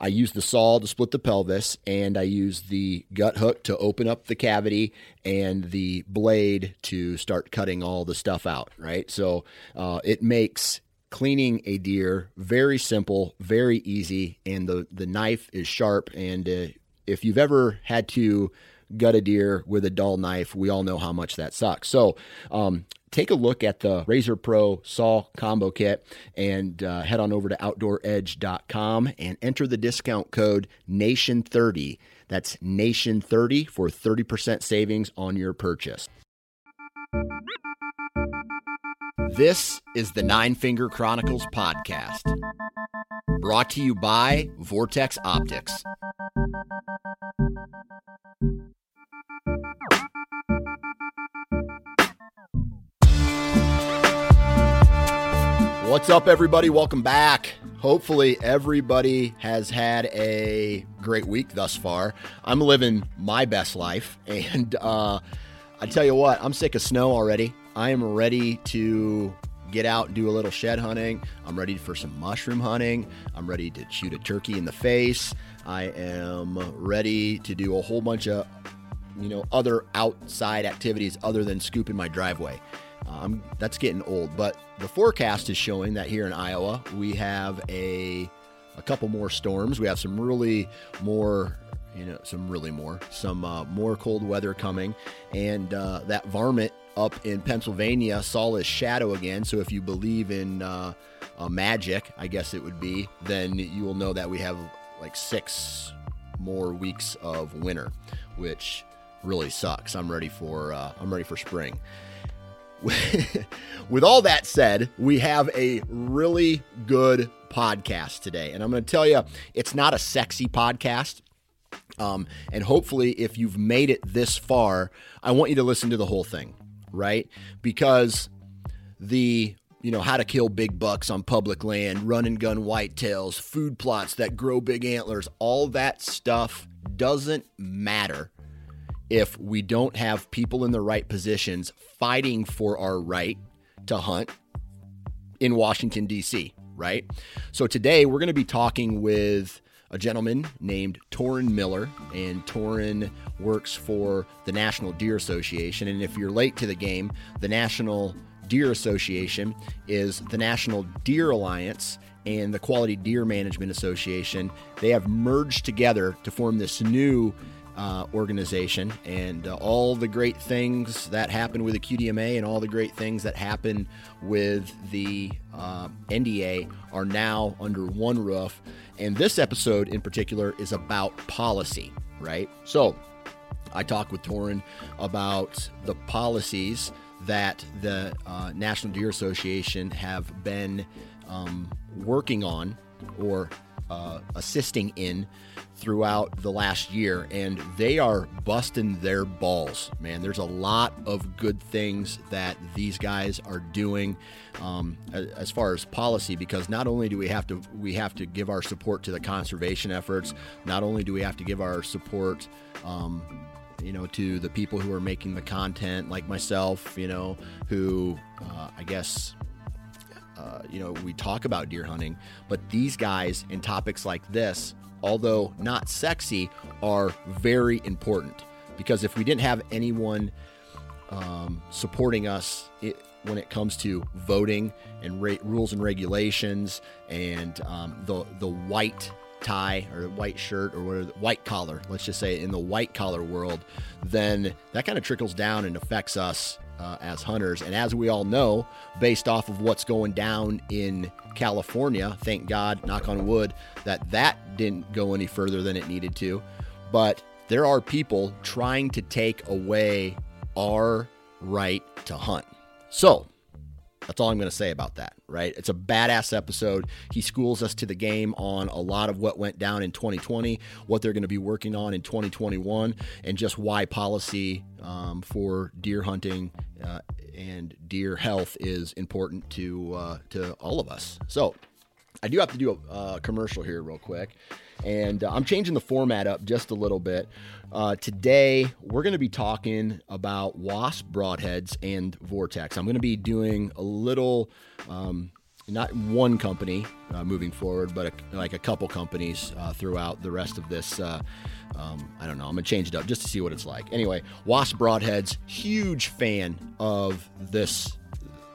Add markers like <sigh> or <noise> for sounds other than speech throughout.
I use the saw to split the pelvis, and I use the gut hook to open up the cavity, and the blade to start cutting all the stuff out. Right, so uh, it makes cleaning a deer very simple, very easy, and the the knife is sharp. And uh, if you've ever had to gut a deer with a dull knife, we all know how much that sucks. So um, take a look at the Razor Pro Saw Combo Kit and uh, head on over to OutdoorEdge.com and enter the discount code NATION30. That's NATION30 for 30% savings on your purchase. This is the Nine Finger Chronicles podcast, brought to you by Vortex Optics. What's up, everybody? Welcome back. Hopefully, everybody has had a great week thus far. I'm living my best life, <laughs> and uh, I tell you what, I'm sick of snow already. I am ready to get out and do a little shed hunting. I'm ready for some mushroom hunting. I'm ready to shoot a turkey in the face. I am ready to do a whole bunch of, you know, other outside activities other than scooping my driveway. Um, that's getting old, but the forecast is showing that here in Iowa we have a a couple more storms. We have some really more, you know, some really more, some uh, more cold weather coming, and uh, that varmint up in Pennsylvania saw his shadow again. So if you believe in uh, magic, I guess it would be, then you will know that we have like six more weeks of winter, which really sucks. I'm ready for uh, I'm ready for spring. <laughs> with all that said, we have a really good podcast today. And I'm going to tell you, it's not a sexy podcast. Um, and hopefully, if you've made it this far, I want you to listen to the whole thing, right? Because the you know how to kill big bucks on public land, run and gun whitetails, food plots that grow big antlers, all that stuff doesn't matter if we don't have people in the right positions fighting for our right to hunt in Washington, D.C., right? So today we're going to be talking with a gentleman named Torin Miller, and Torin works for the National Deer Association. And if you're late to the game, the National Deer Association is the National Deer Alliance and the Quality Deer Management Association. They have merged together to form this new uh, organization and uh, all the great things that happen with the QDMA and all the great things that happen with the uh, NDA are now under one roof. And this episode in particular is about policy, right? So I talked with Torin about the policies that the uh, National Deer Association have been um, working on or uh, assisting in throughout the last year, and they are busting their balls, man. There's a lot of good things that these guys are doing um, as far as policy, because not only do we have to we have to give our support to the conservation efforts, not only do we have to give our support. Um, you know, to the people who are making the content, like myself, you know, who uh, I guess uh, you know, we talk about deer hunting, but these guys and topics like this, although not sexy, are very important. Because if we didn't have anyone um, supporting us it, when it comes to voting and rules and regulations and um, the the white tie or white shirt or whatever, white collar, let's just say in the white collar world, then that kind of trickles down and affects us uh, as hunters. And as we all know, based off of what's going down in California, thank God, knock on wood, that that didn't go any further than it needed to. But there are people trying to take away our right to hunt. So, that's all I'm going to say about that, right? It's a badass episode. He schools us to the game on a lot of what went down in 2020, what they're going to be working on in 2021, and just why policy um, for deer hunting uh, and deer health is important to uh, to all of us. So, I do have to do a uh, commercial here, real quick. And uh, I'm changing the format up just a little bit. Uh, today, we're going to be talking about wasp broadheads and vortex. I'm going to be doing a little, um, not one company uh, moving forward, but a, like a couple companies uh, throughout the rest of this. Uh, um, I don't know. I'm going to change it up just to see what it's like. Anyway, wasp broadheads, huge fan of this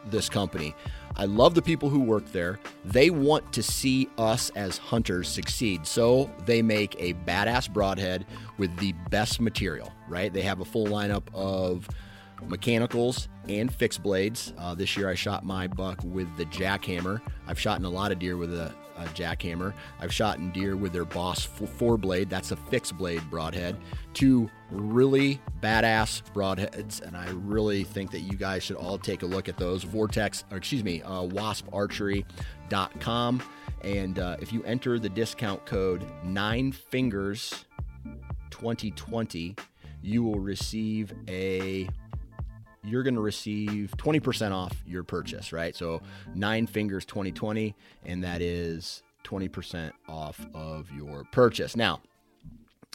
this company. I love the people who work there. They want to see us as hunters succeed. So they make a badass broadhead with the best material, right? They have a full lineup of mechanicals and fixed blades. Uh, this year I shot my buck with the Jak-Hammr. I've shot in a lot of deer with a, a Jak-Hammr. I've shot in deer with their Boss four blade. That's a fixed blade broadhead. Two really badass broadheads, and I really think that you guys should all take a look at those. Vortex, or excuse me, uh, wasparchery.com. And uh, if you enter the discount code Nine Fingers 2020, you will receive a you're going to receive 20% off your purchase, right? So nine fingers 2020, and that is 20% off of your purchase. Now,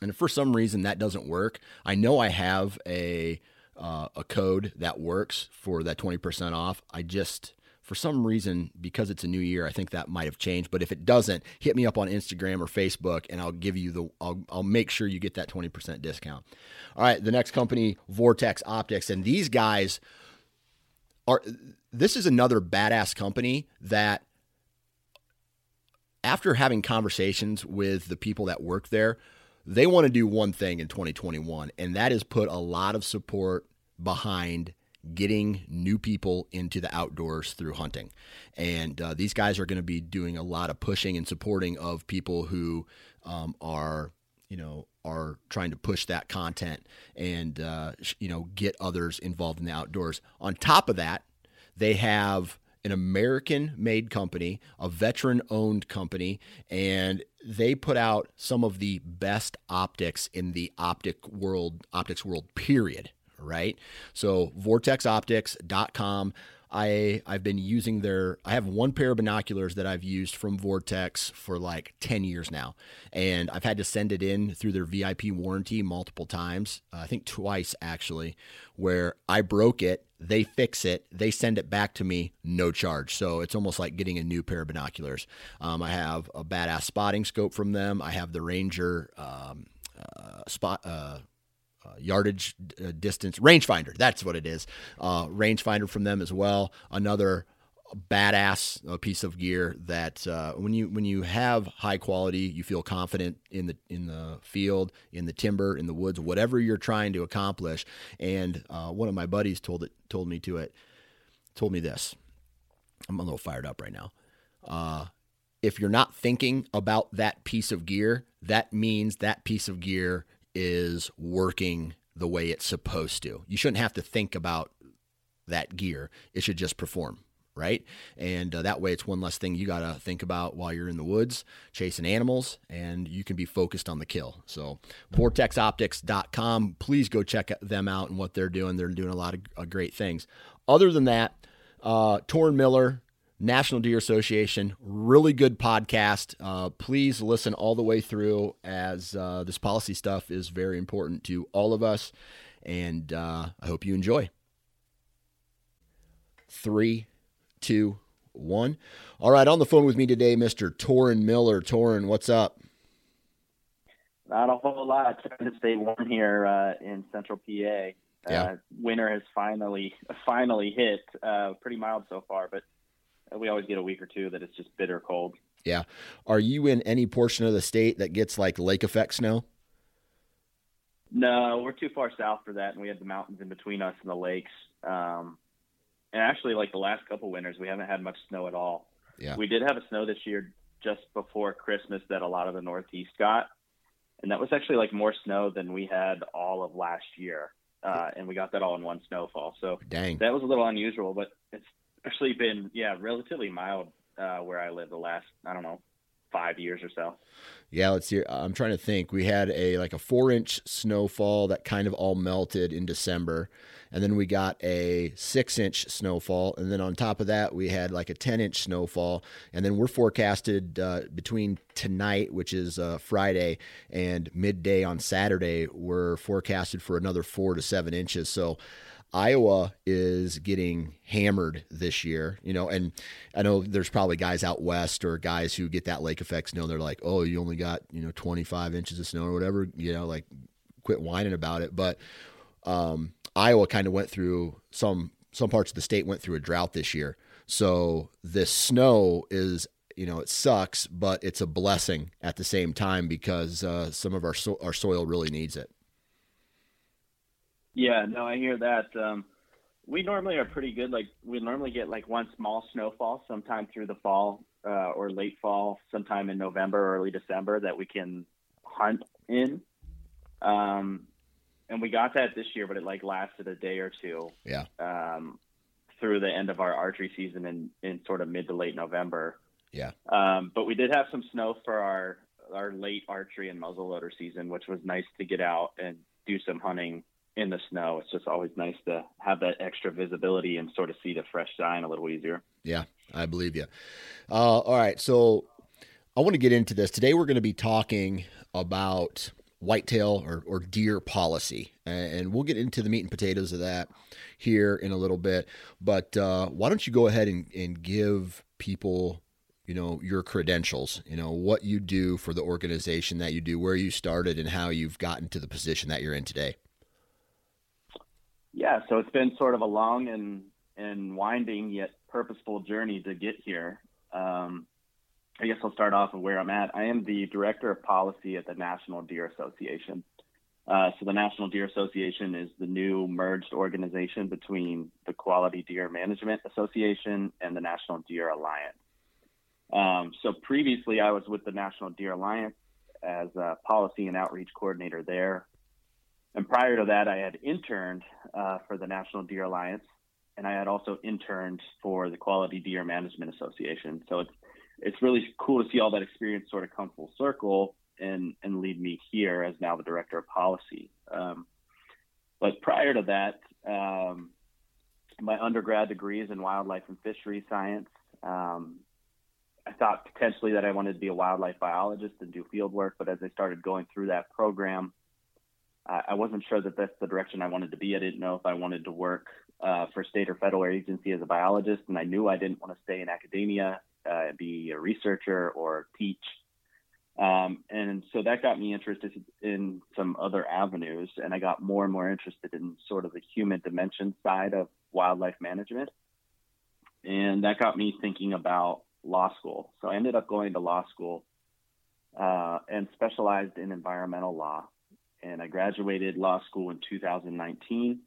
and if for some reason that doesn't work, I know I have a uh, a code that works for that 20% off. I just for some reason, because it's a new year, I think that might have changed. But if it doesn't, hit me up on Instagram or Facebook, and I'll give you the. I'll, I'll make sure you get that twenty percent discount. All right, the next company, Vortex Optics, and these guys are. This is another badass company that, after having conversations with the people that work there, they want to do one thing in 2021, and that is put a lot of support behind getting new people into the outdoors through hunting. And uh, these guys are going to be doing a lot of pushing and supporting of people who um, are, you know, are trying to push that content and, uh, you know, get others involved in the outdoors. On top of that, they have an American made company, a veteran owned company, and they put out some of the best optics in the optic world, optics world, period right? So vortexoptics.com. I I've been using their I have one pair of binoculars that I've used from Vortex for like 10 years now and I've had to send it in through their VIP warranty multiple times uh, I think twice actually where I broke it they fix it they send it back to me no charge so it's almost like getting a new pair of binoculars um, I have a badass spotting scope from them I have the Ranger um, uh, spot uh, uh, yardage uh, distance rangefinder. That's what it is. Uh, rangefinder from them as well. Another badass uh, piece of gear that uh, when you when you have high quality, you feel confident in the in the field, in the timber, in the woods, whatever you're trying to accomplish. And uh, one of my buddies told it told me to it told me this. I'm a little fired up right now. If you're not thinking about that piece of gear, that means that piece of gear is working the way it's supposed to. You shouldn't have to think about that gear. It should just perform, right? And uh, that way it's one less thing you got to think about while you're in the woods chasing animals and you can be focused on the kill. So, vortexoptics.com, please go check them out and what they're doing. They're doing a lot of uh, great things. Other than that, uh, Torin Miller, National Deer Association. Really good podcast. Uh, please listen all the way through as uh, this policy stuff is very important to all of us. And uh, I hope you enjoy. Three, two, one. All right, on the phone with me today, Mr. Torin Miller. Torin, what's up? Not a whole lot. Trying to stay warm here uh, in Central PA. Uh, Yeah. winter has finally finally hit. Uh, pretty mild so far, but we always get a week or two that it's just bitter cold. Yeah. Are you in any portion of the state that gets like lake effect snow? No, we're too far south for that, and we have the mountains in between us and the lakes. Um, and actually, like the last couple winters, we haven't had much snow at all. Yeah. We did have a snow this year just before Christmas that a lot of the Northeast got, and that was actually like more snow than we had all of last year. Uh, and we got that all in one snowfall. So Dang. that was a little unusual, but it's actually been yeah relatively mild uh, where I live the last I don't know five years or so. Yeah, let's see. I'm trying to think. We had a like a four inch snowfall that kind of all melted in December, and then we got a six inch snowfall, and then on top of that we had like a ten inch snowfall, and then we're forecasted uh, between tonight, which is uh, Friday, and midday on Saturday, we're forecasted for another four to seven inches. So. Iowa is getting hammered this year, you know, and I know there's probably guys out west or guys who get that lake effect snow. They're like, oh, you only got, you know, 25 inches of snow or whatever, you know, like quit whining about it. But um, Iowa kind of went through some, some parts of the state went through a drought this year. So this snow is, you know, it sucks, but it's a blessing at the same time because uh, some of our, so- our soil really needs it. Yeah, no, I hear that. Um, we normally are pretty good. Like we normally get like one small snowfall sometime through the fall uh, or late fall, sometime in November, early December that we can hunt in. Um, and we got that this year, but it like lasted a day or two. Yeah. Um, through the end of our archery season in, in sort of mid to late November. Yeah. Um, but we did have some snow for our our late archery and muzzleloader season, which was nice to get out and do some hunting in the snow. It's just always nice to have that extra visibility and sort of see the fresh sign a little easier. Yeah, I believe you. Uh, all right, so I want to get into this today. We're going to be talking about whitetail or, or deer policy, and we'll get into the meat and potatoes of that here in a little bit. But uh, why don't you go ahead and, and give people, you know, your credentials, you know, what you do for the organization that you do, where you started, and how you've gotten to the position that you're in today. Yeah, so it's been sort of a long and and winding yet purposeful journey to get here. Um, I guess I'll start off with where I'm at. I am the director of policy at the National Deer Association. Uh, so the National Deer Association is the new merged organization between the Quality Deer Management Association and the National Deer Alliance. Um, so previously, I was with the National Deer Alliance as a policy and outreach coordinator there. And prior to that, I had interned uh, for the National Deer Alliance, and I had also interned for the Quality Deer Management Association. So it's it's really cool to see all that experience sort of come full circle and and lead me here as now the director of policy. Um, but prior to that, um, my undergrad degree is in wildlife and fishery science. Um, I thought potentially that I wanted to be a wildlife biologist and do field work, but as I started going through that program, I wasn't sure that that's the direction I wanted to be. I didn't know if I wanted to work uh, for state or federal agency as a biologist, and I knew I didn't want to stay in academia, uh, be a researcher or teach. Um, and so that got me interested in some other avenues, and I got more and more interested in sort of the human dimension side of wildlife management. And that got me thinking about law school. So I ended up going to law school uh, and specialized in environmental law and I graduated law school in 2019.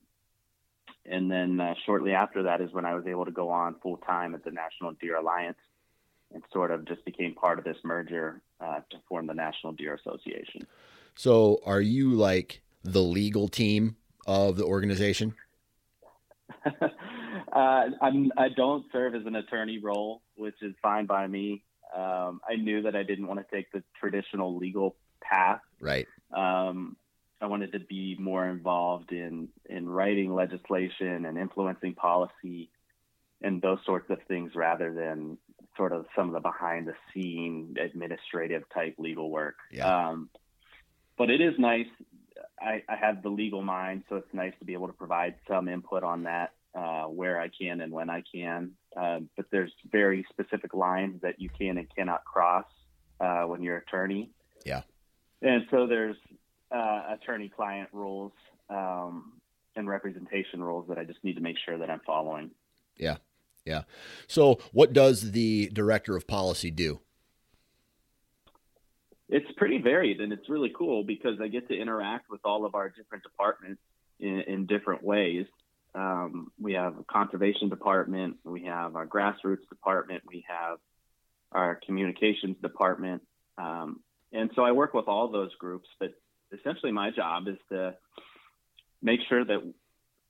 And then uh, shortly after that is when I was able to go on full time at the National Deer Alliance and sort of just became part of this merger uh, to form the National Deer Association. So, are you like the legal team of the organization? <laughs> uh, I'm, I don't serve as an attorney role, which is fine by me. Um, I knew that I didn't want to take the traditional legal path. Right. Um, I wanted to be more involved in in writing legislation and influencing policy and those sorts of things rather than sort of some of the behind the scene administrative type legal work. Yeah. Um, but it is nice. I, I have the legal mind, so it's nice to be able to provide some input on that uh, where I can and when I can. uh, but there's very specific lines that you can and cannot cross uh, when you're attorney. Yeah. And so there's uh, attorney-client rules um, and representation rules that I just need to make sure that I'm following. Yeah. Yeah. So, what does the director of policy do? It's pretty varied and it's really cool because I get to interact with all of our different departments in, in different ways. Um, we have a conservation department, we have our grassroots department, we have our communications department. Um, and so I work with all those groups, but essentially my job is to make sure that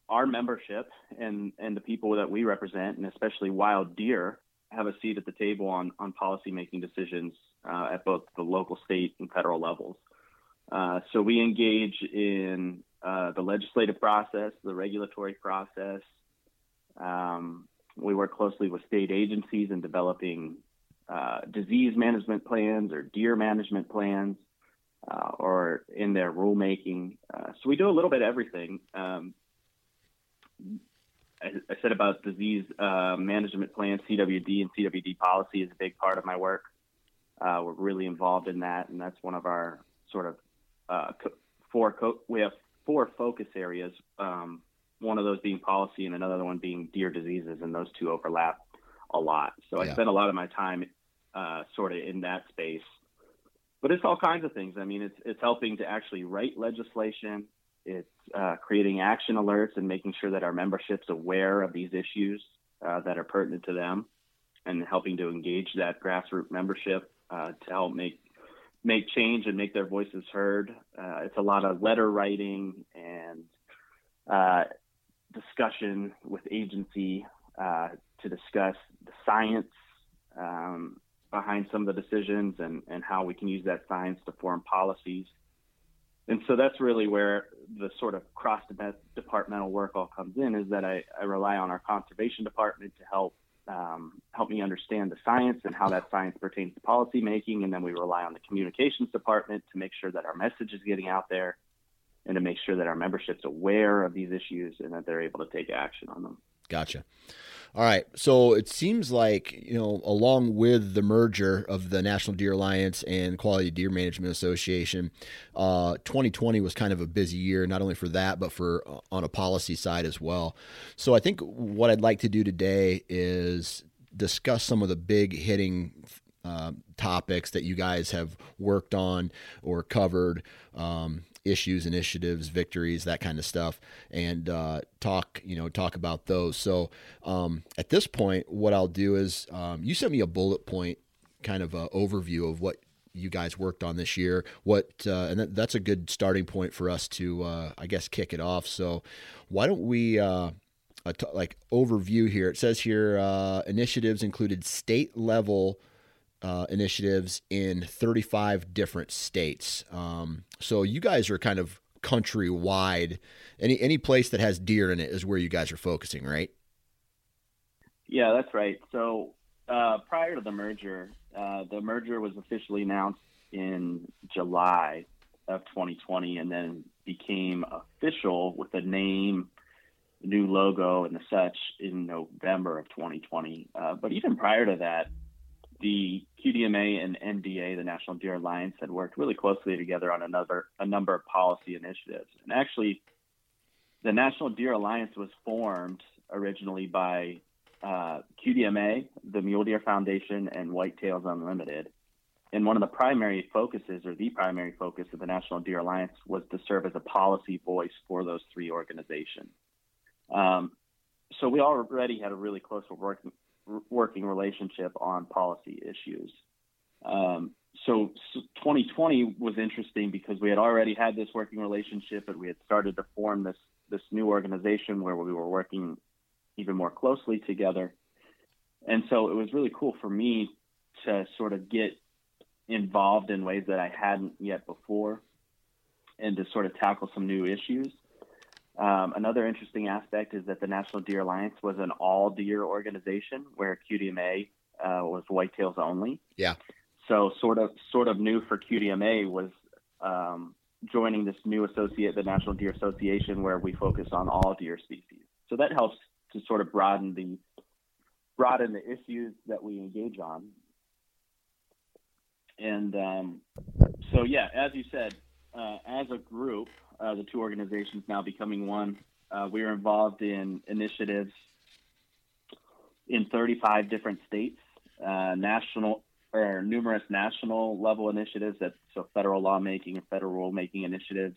our membership and, and the people that we represent, and especially wild deer, have a seat at the table on, on policy making decisions uh, at both the local, state, and federal levels. Uh, so we engage in uh, the legislative process, the regulatory process. Um, we work closely with state agencies in developing uh, disease management plans or deer management plans, uh, or in their rulemaking. Uh, so we do a little bit of everything. Um, I, I, said about disease management plans, CWD and CWD policy is a big part of my work. we're really involved in that, and that's one of our sort of uh, four co- we have four focus areas. Um, one of those being policy, and another one being deer diseases, and those two overlap a lot. So yeah. I spend a lot of my time uh, sort of in that space. But it's all kinds of things. I mean, it's it's helping to actually write legislation. It's uh, creating action alerts and making sure that our membership's aware of these issues uh, that are pertinent to them, and helping to engage that grassroots membership uh, to help make make change and make their voices heard. Uh, it's a lot of letter writing and uh, discussion with agency uh, to discuss the science um, behind some of the decisions and, and how we can use that science to form policies. And so that's really where the sort of cross departmental work all comes in is that I, I rely on our conservation department to help um, help me understand the science and how that science pertains to policy making. And then we rely on the communications department to make sure that our message is getting out there and to make sure that our membership's aware of these issues and that they're able to take action on them. Gotcha. All right. So it seems like, you know, along with the merger of the National Deer Alliance and Quality Deer Management Association, uh, 2020 was kind of a busy year, not only for that, but for uh, on a policy side as well. So I think what I'd like to do today is discuss some of the big hitting uh, topics that you guys have worked on or covered. Um, issues, initiatives, victories, that kind of stuff, and uh, talk you know talk about those. So um, at this point, what I'll do is um, you sent me a bullet point kind of overview of what you guys worked on this year. What uh, and that, that's a good starting point for us to uh, I guess kick it off. So why don't we? Uh, like overview here. It says here uh, initiatives included state level uh, initiatives in 35 different states. Um, so you guys are kind of countrywide. Any any place that has deer in it is where you guys are focusing, right? Yeah, that's right. So uh, prior to the merger, uh, the merger was officially announced in July of 2020, and then became official with the name, new logo, and the such in November of 2020. Uh, but even prior to that, the QDMA and NDA, the National Deer Alliance, had worked really closely together on another a number of policy initiatives. And actually, the National Deer Alliance was formed originally by uh, QDMA, the Mule Deer Foundation, and Whitetails Unlimited. And one of the primary focuses, or the primary focus of the National Deer Alliance, was to serve as a policy voice for those three organizations. Um, so we already had a really close working working relationship on policy issues. Um, so, so 2020 was interesting because we had already had this working relationship, and we had started to form this this new organization where we were working even more closely together. And so it was really cool for me to sort of get involved in ways that I hadn't yet before, and to sort of tackle some new issues. Um, another interesting aspect is that the National Deer Alliance was an all deer organization where QDMA uh, was whitetails only. Yeah. So sort of sort of new for QDMA was um, joining this new associate, the National Deer Association, where we focus on all deer species. So that helps to sort of broaden the broaden the issues that we engage on. And um, so, yeah, as you said, uh, as a group, uh, the two organizations now becoming one, uh, we are involved in initiatives in 35 different states, uh, national or numerous national level initiatives that so federal lawmaking and federal rulemaking initiatives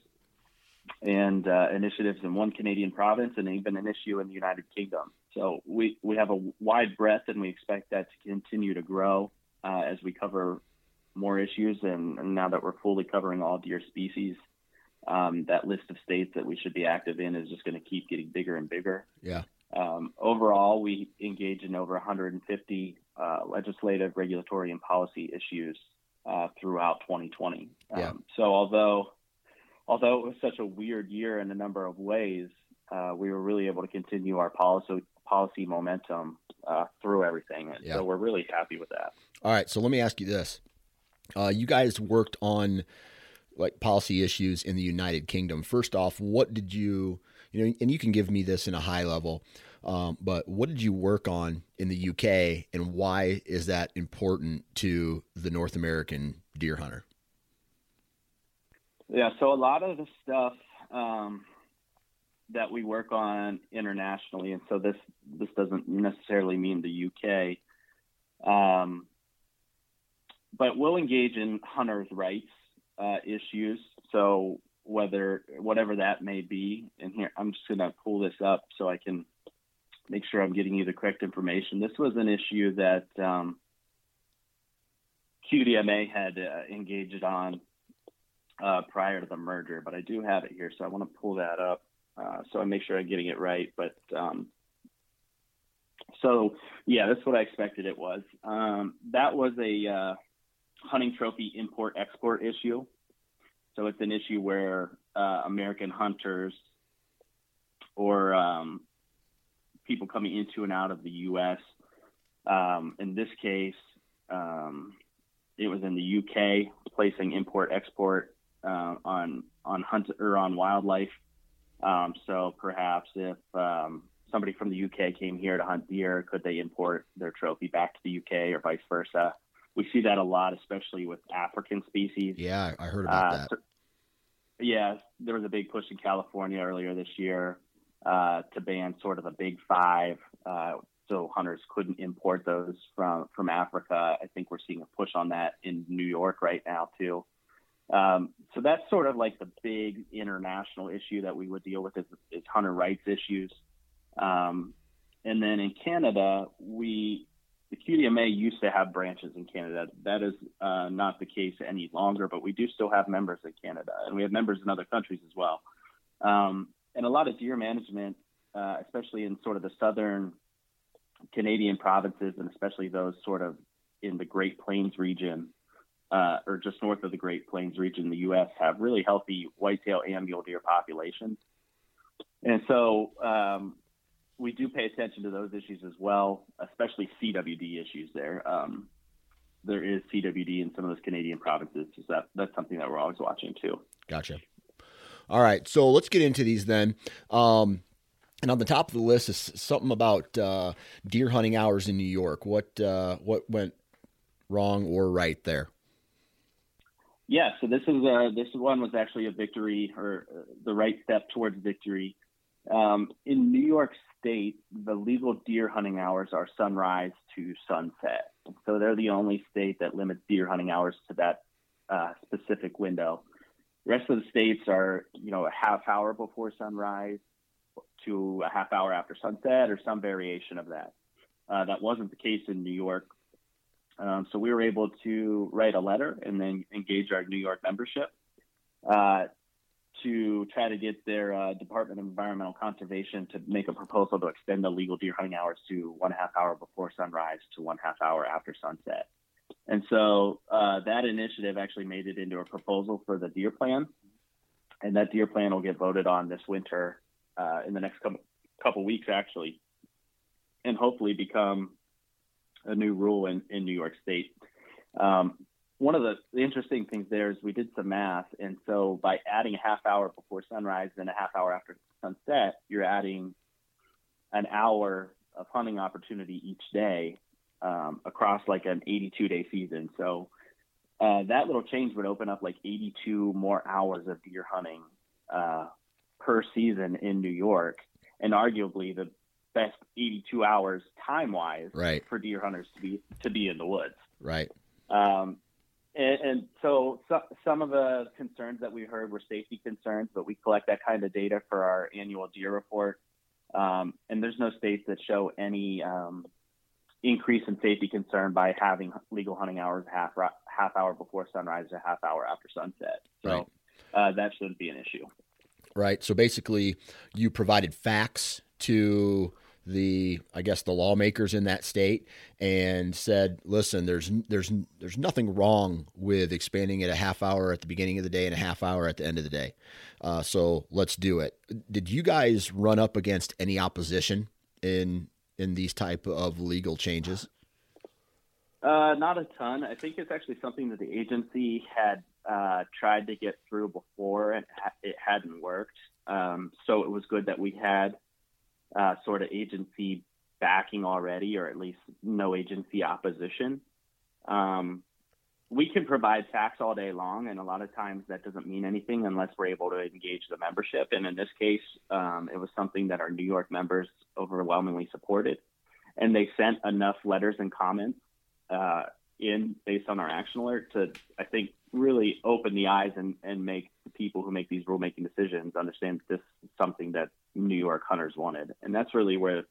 and uh, initiatives in one Canadian province and even an issue in the United Kingdom. So we, we have a wide breadth and we expect that to continue to grow uh, as we cover more issues. And, and, now that we're fully covering all deer species, um, that list of states that we should be active in is just going to keep getting bigger and bigger. Yeah. Um, overall, we engage in over 150 uh, legislative, regulatory, and policy issues uh, throughout 2020. Yeah. Um, so although although it was such a weird year in a number of ways, uh, we were really able to continue our policy policy momentum uh, through everything. And yeah. so we're really happy with that. All right. So let me ask you this. Uh, you guys worked on like policy issues in the United Kingdom. First off, what did you, you know, and you can give me this in a high level, um, but what did you work on in the UK and why is that important to the North American deer hunter? Yeah, so a lot of the stuff um, that we work on internationally, and so this this doesn't necessarily mean the UK, um, but we'll engage in hunters' rights uh, issues. So whether whatever that may be, and here I'm just going to pull this up so I can make sure I'm getting you the correct information. This was an issue that um, QDMA had uh, engaged on uh, prior to the merger, but I do have it here, so I want to pull that up uh, so I make sure I'm getting it right. But um, so yeah, that's what I expected it was. Um, that was a uh, hunting trophy import export issue. So it's an issue where uh, American hunters or um, people coming into and out of the U.S. Um, in this case, um, it was in the UK placing import export uh, on on hunt or on wildlife. Um, so perhaps if um, somebody from the UK came here to hunt deer, could they import their trophy back to the UK or vice versa? We see that a lot, especially with African species. Yeah, I heard about uh, that. So, yeah, there was a big push in California earlier this year uh, to ban sort of a big five, uh, so hunters couldn't import those from from Africa. I think we're seeing a push on that in New York right now too. Um, so that's sort of like the big international issue that we would deal with is, is hunter rights issues. Um, and then in Canada, we the QDMA used to have branches in Canada. That is uh, not the case any longer, but we do still have members in Canada, and we have members in other countries as well. Um, and a lot of deer management, uh, especially in sort of the southern Canadian provinces, and especially those sort of in the Great Plains region, uh, or just north of the Great Plains region in the U.S. have really healthy whitetail and mule deer populations. And so um, we do pay attention to those issues as well, especially CWD issues there. Um, there is CWD in some of those Canadian provinces. So that, that's something that we're always watching too. Gotcha. All right. So let's get into these then. Um, and on the top of the list is something about uh, deer hunting hours in New York. What uh, what went wrong or right there? Yeah, so this is a, this one was actually a victory or uh, the right step towards victory. Um, in New York State, the legal deer hunting hours are sunrise to sunset. So they're the only state that limits deer hunting hours to that uh, specific window. The rest of the states are, you know, a half hour before sunrise to a half hour after sunset or some variation of that. Uh, that wasn't the case in New York. Um, so we were able to write a letter and then engage our New York membership uh, to try to get their uh, Department of Environmental Conservation to make a proposal to extend the legal deer hunting hours to one half hour before sunrise to one half hour after sunset. And so uh, that initiative actually made it into a proposal for the deer plan. And that deer plan will get voted on this winter uh, in the next couple, couple weeks, actually, and hopefully become a new rule in, in New York State. Um, one of the, the, interesting things there is we did some math, and so by adding a half hour before sunrise and a half hour after sunset, you're adding an hour of hunting opportunity each day um, across like an 82 day season. So uh, that little change would open up like 82 more hours of deer hunting uh, per season in New York, and arguably the best 82 hours time wise right. for deer hunters to be to be in the woods. Right. Um, and, and so, so, some of the concerns that we heard were safety concerns, but we collect that kind of data for our annual deer report. Um, and there's no states that show any um, increase in safety concern by having legal hunting hours half half hour before sunrise or half hour after sunset. So right. uh, that shouldn't be an issue. Right. So basically, you provided facts to the I guess the lawmakers in that state and said, "Listen, there's there's there's nothing wrong with expanding it a half hour at the beginning of the day and a half hour at the end of the day. Uh, so let's do it." Did you guys run up against any opposition in in these type of legal changes? Uh, not a ton. I think it's actually something that the agency had uh, tried to get through before and it hadn't worked. Um, so it was good that we had uh, sort of agency backing already, or at least no agency opposition. Um, we can provide facts all day long, and a lot of times that doesn't mean anything unless we're able to engage the membership. And in this case, um, it was something that our New York members overwhelmingly supported, and they sent enough letters and comments uh, in based on our action alert to, I think, really open the eyes and, and make the people who make these rulemaking decisions understand this is something that New York hunters wanted. And that's really where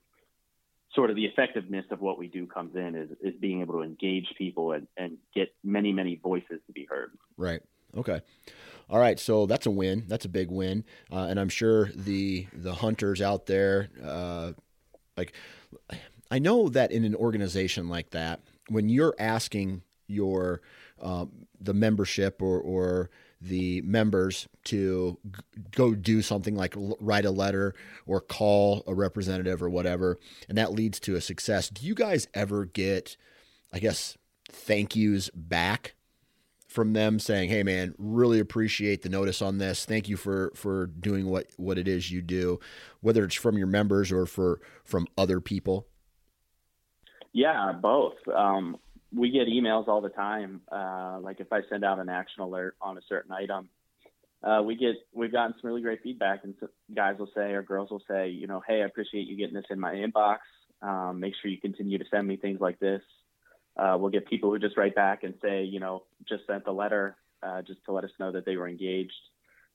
sort of the effectiveness of what we do comes in is, is being able to engage people and, and get many, many voices to be heard. Right. Okay. All right, so that's a win. That's a big win, uh, and I'm sure the the hunters out there, uh, like, I know that in an organization like that, when you're asking your um, the membership or, or the members to go do something like write a letter or call a representative or whatever, and that leads to a success. Do you guys ever get, I guess, thank yous back from them saying, "Hey, man, really appreciate the notice on this. Thank you for for doing what what it is you do, whether it's from your members or for from other people." Yeah, both. Um, we get emails all the time. Uh, like if I send out an action alert on a certain item, uh, we get we've gotten some really great feedback, and so guys will say or girls will say, you know, hey, I appreciate you getting this in my inbox. Um, make sure you continue to send me things like this. Uh, we'll get people who just write back and say, you know, just sent the letter uh, just to let us know that they were engaged.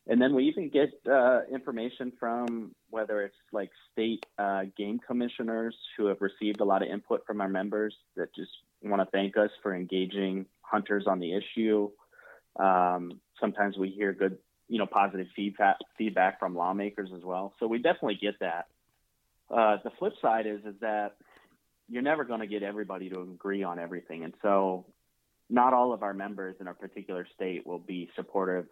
And then we even get uh, information from whether it's like state uh, game commissioners who have received a lot of input from our members that just want to thank us for engaging hunters on the issue. Um, sometimes we hear good, you know, positive feedback feedback from lawmakers as well. So we definitely get that. Uh, the flip side is is that you're never going to get everybody to agree on everything, and so not all of our members in a particular state will be supportive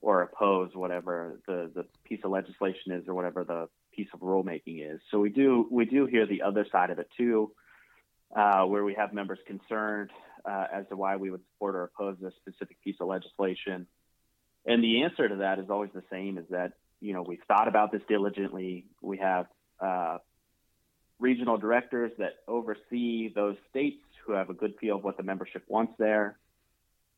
or oppose whatever the, the piece of legislation is or whatever the piece of rulemaking is. So we do we do hear the other side of it too uh, where we have members concerned uh, as to why we would support or oppose a specific piece of legislation. And the answer to that is always the same: is that you know we've thought about this diligently. We have uh, regional directors that oversee those states who have a good feel of what the membership wants there.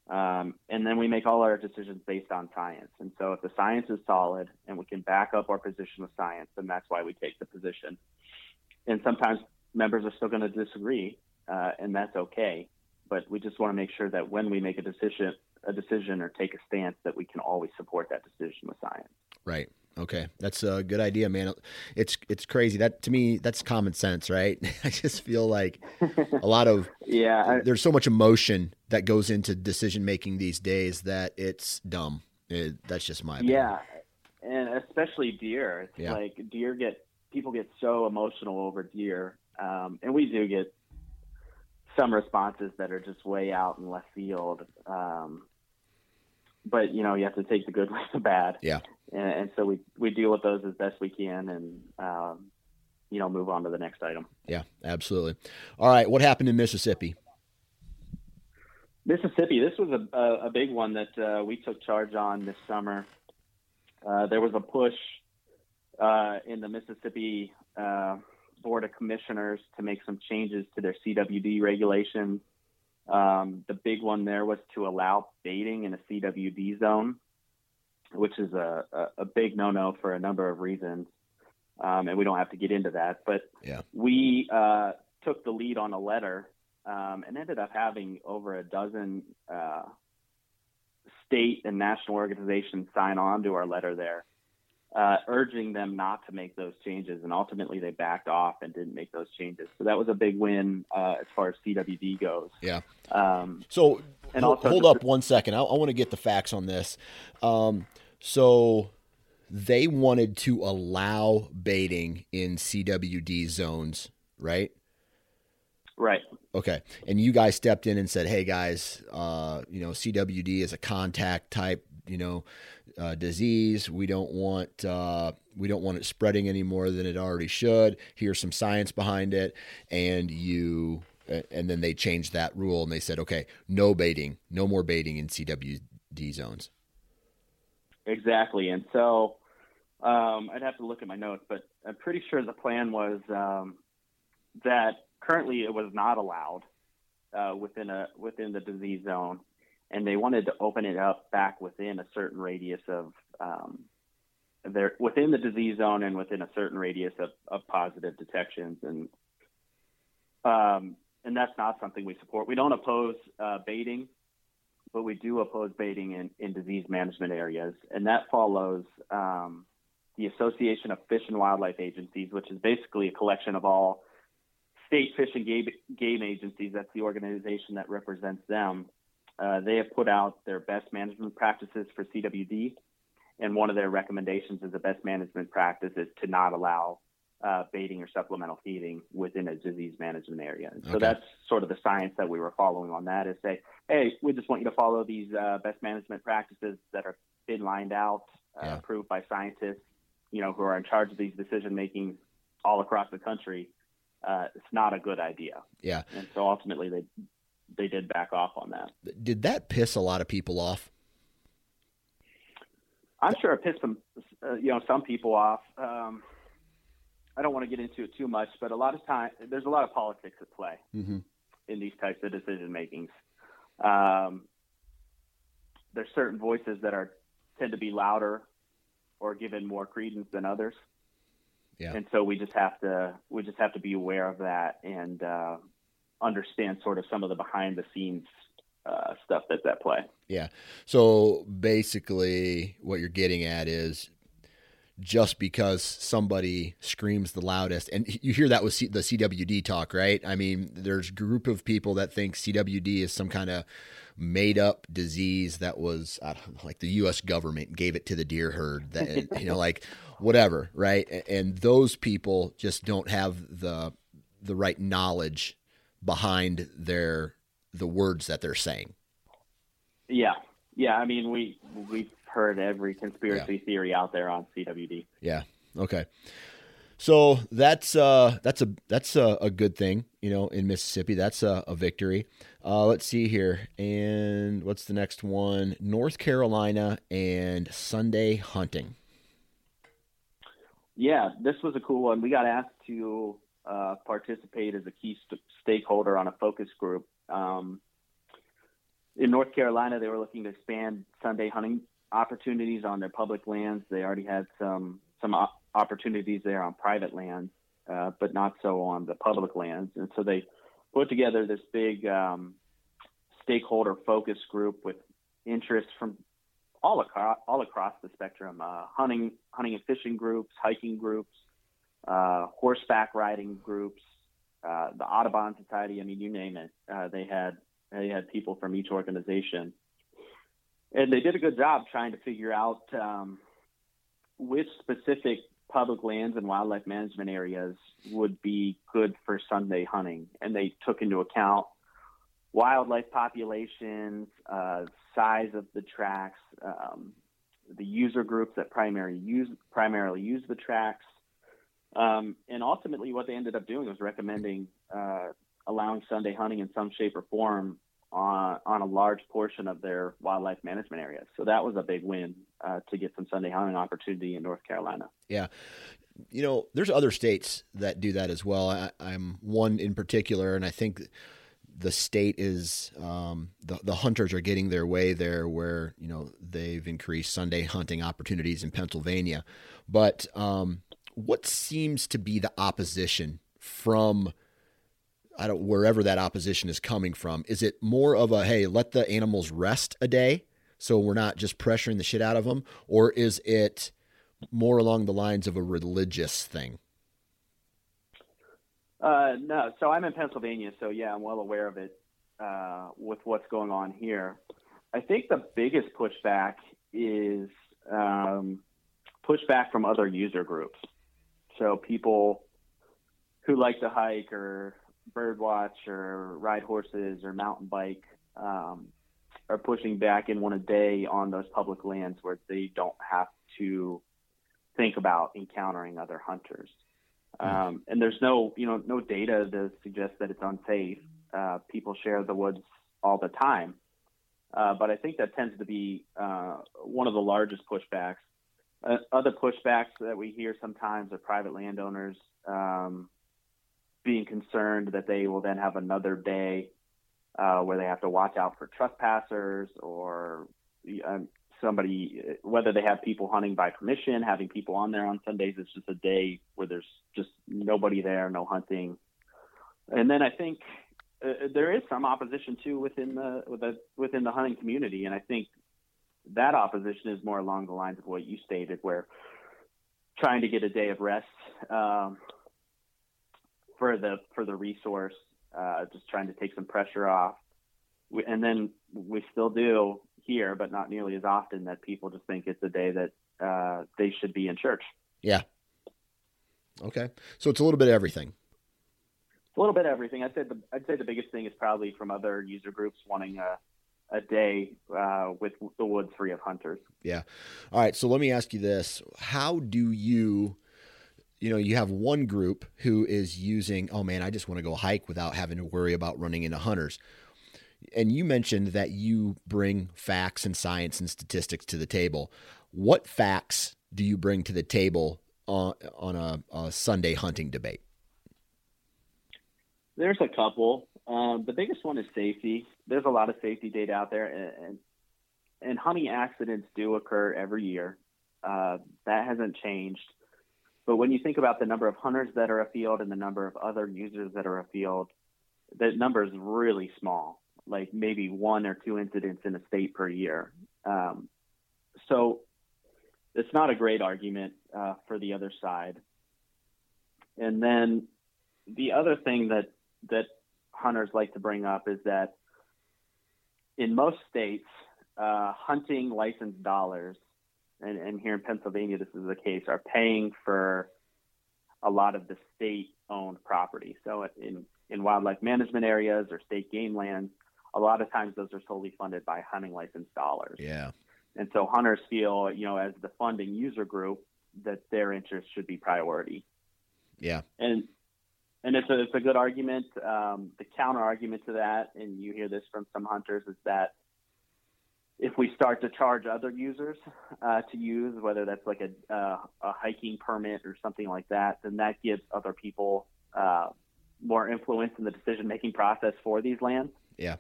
Um, and then we make all our decisions based on science. And so if the science is solid and we can back up our position with science, then that's why we take the position. And sometimes members are still going to disagree, uh, and that's okay. But we just want to make sure that when we make a decision, a decision or take a stance, that we can always support that decision with science. Right. Okay, that's a good idea, man. It's it's crazy. That to me, that's common sense, right? <laughs> I just feel like a lot of <laughs> yeah. I, there's so much emotion that goes into decision making these days that it's dumb. It, that's just my opinion. yeah, and especially deer. It's yeah. like deer get people get so emotional over deer um, and we do get some responses that are just way out in left field. Um, but you know, you have to take the good <laughs> with the bad. Yeah. And, and so we we deal with those as best we can, and um, you know, move on to the next item. Yeah, absolutely. All right, what happened in Mississippi? Mississippi. This was a a, a big one that uh, we took charge on this summer. Uh, there was a push uh, in the Mississippi uh, board of commissioners to make some changes to their CWD regulations. Um, the big one there was to allow baiting in a CWD zone, which is a, a, a big no-no for a number of reasons. Um, and we don't have to get into that, but yeah. we uh, took the lead on a letter um, and ended up having over a dozen uh, state and national organizations sign on to our letter there, uh, urging them not to make those changes. And ultimately, they backed off and didn't make those changes. So that was a big win uh, as far as CWD goes. Yeah. Um, so and also hold up one second. I, I want to get the facts on this. Um, so they wanted to allow baiting in CWD zones, right? Right. Okay. And you guys stepped in and said, "Hey guys, uh, you know, CWD is a contact type, you know, uh, disease. We don't want uh, we don't want it spreading any more than it already should. Here's some science behind it." And you and then they changed that rule and they said, "Okay, no baiting, no more baiting in CWD zones." Exactly. And so um, I'd have to look at my notes, but I'm pretty sure the plan was um, that currently it was not allowed uh, within a within the disease zone, and they wanted to open it up back within a certain radius of um, there within the disease zone and within a certain radius of, of positive detections. And um, and that's not something we support. We don't oppose uh, baiting, but we do oppose baiting in, in disease management areas, and that follows um, the Association of Fish and Wildlife Agencies, which is basically a collection of all state fish and game, game agencies, that's the organization that represents them, uh, they have put out their best management practices for CWD. And one of their recommendations as a best management practice is to not allow uh, baiting or supplemental feeding within a disease management area. So okay. that's sort of the science that we were following on that is say, hey, we just want you to follow these uh, best management practices that are been lined out, uh, yeah. approved by scientists, you know, who are in charge of these decision making all across the country uh, it's not a good idea. Yeah. And so ultimately they they did back off on that. Did that piss a lot of people off? I'm sure it pissed some, uh, you know, some people off. Um, I don't want to get into it too much, but a lot of time there's a lot of politics at play mm-hmm. in these types of decision makings. Um, there's certain voices that are tend to be louder or given more credence than others. Yeah. And so we just have to we just have to be aware of that and uh, understand sort of some of the behind the scenes uh, stuff that's at play. Yeah. So basically, what you're getting at is just because somebody screams the loudest, and you hear that with C- the CWD talk, right? I mean, there's a group of people that think CWD is some kind of made up disease that was know, like the U.S. government gave it to the deer herd. That <laughs> you know, like whatever, right? And those people just don't have the the right knowledge behind their the words that they're saying. Yeah, yeah. I mean, we we've heard every conspiracy yeah. theory out there on CWD. Yeah. Okay. So that's uh, that's a that's a, a, good thing, you know, in Mississippi. That's a, a victory. Uh, let's see here, and what's the next one? North Carolina and Sunday hunting. Yeah, this was a cool one. We got asked to uh, participate as a key st- stakeholder on a focus group. Um, in North Carolina, they were looking to expand Sunday hunting opportunities on their public lands. They already had some some opportunities there on private lands, uh, but not so on the public lands. And so they put together this big um, stakeholder focus group with interest from all across all across the spectrum: uh, hunting, hunting and fishing groups, hiking groups, uh, horseback riding groups, uh, the Audubon Society. I mean, you name it. Uh, they had they had people from each organization, and they did a good job trying to figure out um, which specific public lands and wildlife management areas would be good for Sunday hunting, and they took into account wildlife populations, uh, size of the tracks, um, the user groups that primarily use primarily use the tracks, um, and ultimately what they ended up doing was recommending uh, allowing Sunday hunting in some shape or form on on a large portion of their wildlife management areas. So that was a big win uh, to get some Sunday hunting opportunity in North Carolina. Yeah. You know, there's other states that do that as well. I, am one in particular, and I think the state is um, the the hunters are getting their way there, where you know they've increased Sunday hunting opportunities in Pennsylvania. But um, what seems to be the opposition from I don't wherever that opposition is coming from. Is it more of a hey, let the animals rest a day so we're not just pressuring the shit out of them, or is it more along the lines of a religious thing? Uh, no, so I'm in Pennsylvania, so yeah, I'm well aware of it uh, with what's going on here. I think the biggest pushback is um, pushback from other user groups. So people who like to hike or birdwatch or ride horses or mountain bike um, are pushing back in one a day on those public lands where they don't have to think about encountering other hunters. Hmm. Um, and there's no, you know, no data to suggest that it's unsafe. Uh, people share the woods all the time, uh, but I think that tends to be uh, one of the largest pushbacks. Uh, other pushbacks that we hear sometimes are private landowners um, being concerned that they will then have another day uh, where they have to watch out for trespassers or um, somebody, whether they have people hunting by permission, having people on there on Sundays. It's just a day where there's just nobody there, no hunting. And then I think uh, there is some opposition too within the, within the hunting community, and I think that opposition is more along the lines of what you stated, where trying to get a day of rest um, for the for the resource, uh, just trying to take some pressure off. We, and then we still do here, but not nearly as often that people just think it's a day that uh, they should be in church. Yeah. Okay, so it's a little bit of everything. It's a little bit of everything. I'd say the I'd say the biggest thing is probably from other user groups wanting a a day uh, with the woods free of hunters. Yeah. All right. So let me ask you this: How do you you know, you have one group who is using, oh man, I just want to go hike without having to worry about running into hunters. And you mentioned that you bring facts and science and statistics to the table. What facts do you bring to the table on, on a, a Sunday hunting debate? There's a couple. Um, the biggest one is safety. There's a lot of safety data out there, and, and hunting accidents do occur every year. Uh, that hasn't changed. But when you think about the number of hunters that are afield and the number of other users that are afield, that number is really small, like maybe one or two incidents in a state per year. Um, so it's not a great argument uh, for the other side. And then the other thing that that hunters like to bring up is that in most states, uh, hunting license dollars and, and here in Pennsylvania, this is the case, are paying for a lot of the state-owned property. So in in wildlife management areas or state game lands, a lot of times those are solely funded by hunting license dollars. Yeah. And so hunters feel, you know, as the funding user group, that their interests should be priority. Yeah. And and it's a it's a good argument. Um, the counter argument to that, and you hear this from some hunters, is that if we start to charge other users uh, to use, whether that's like a, uh, a hiking permit or something like that, then that gives other people uh, more influence in the decision making process for these lands. Yeah.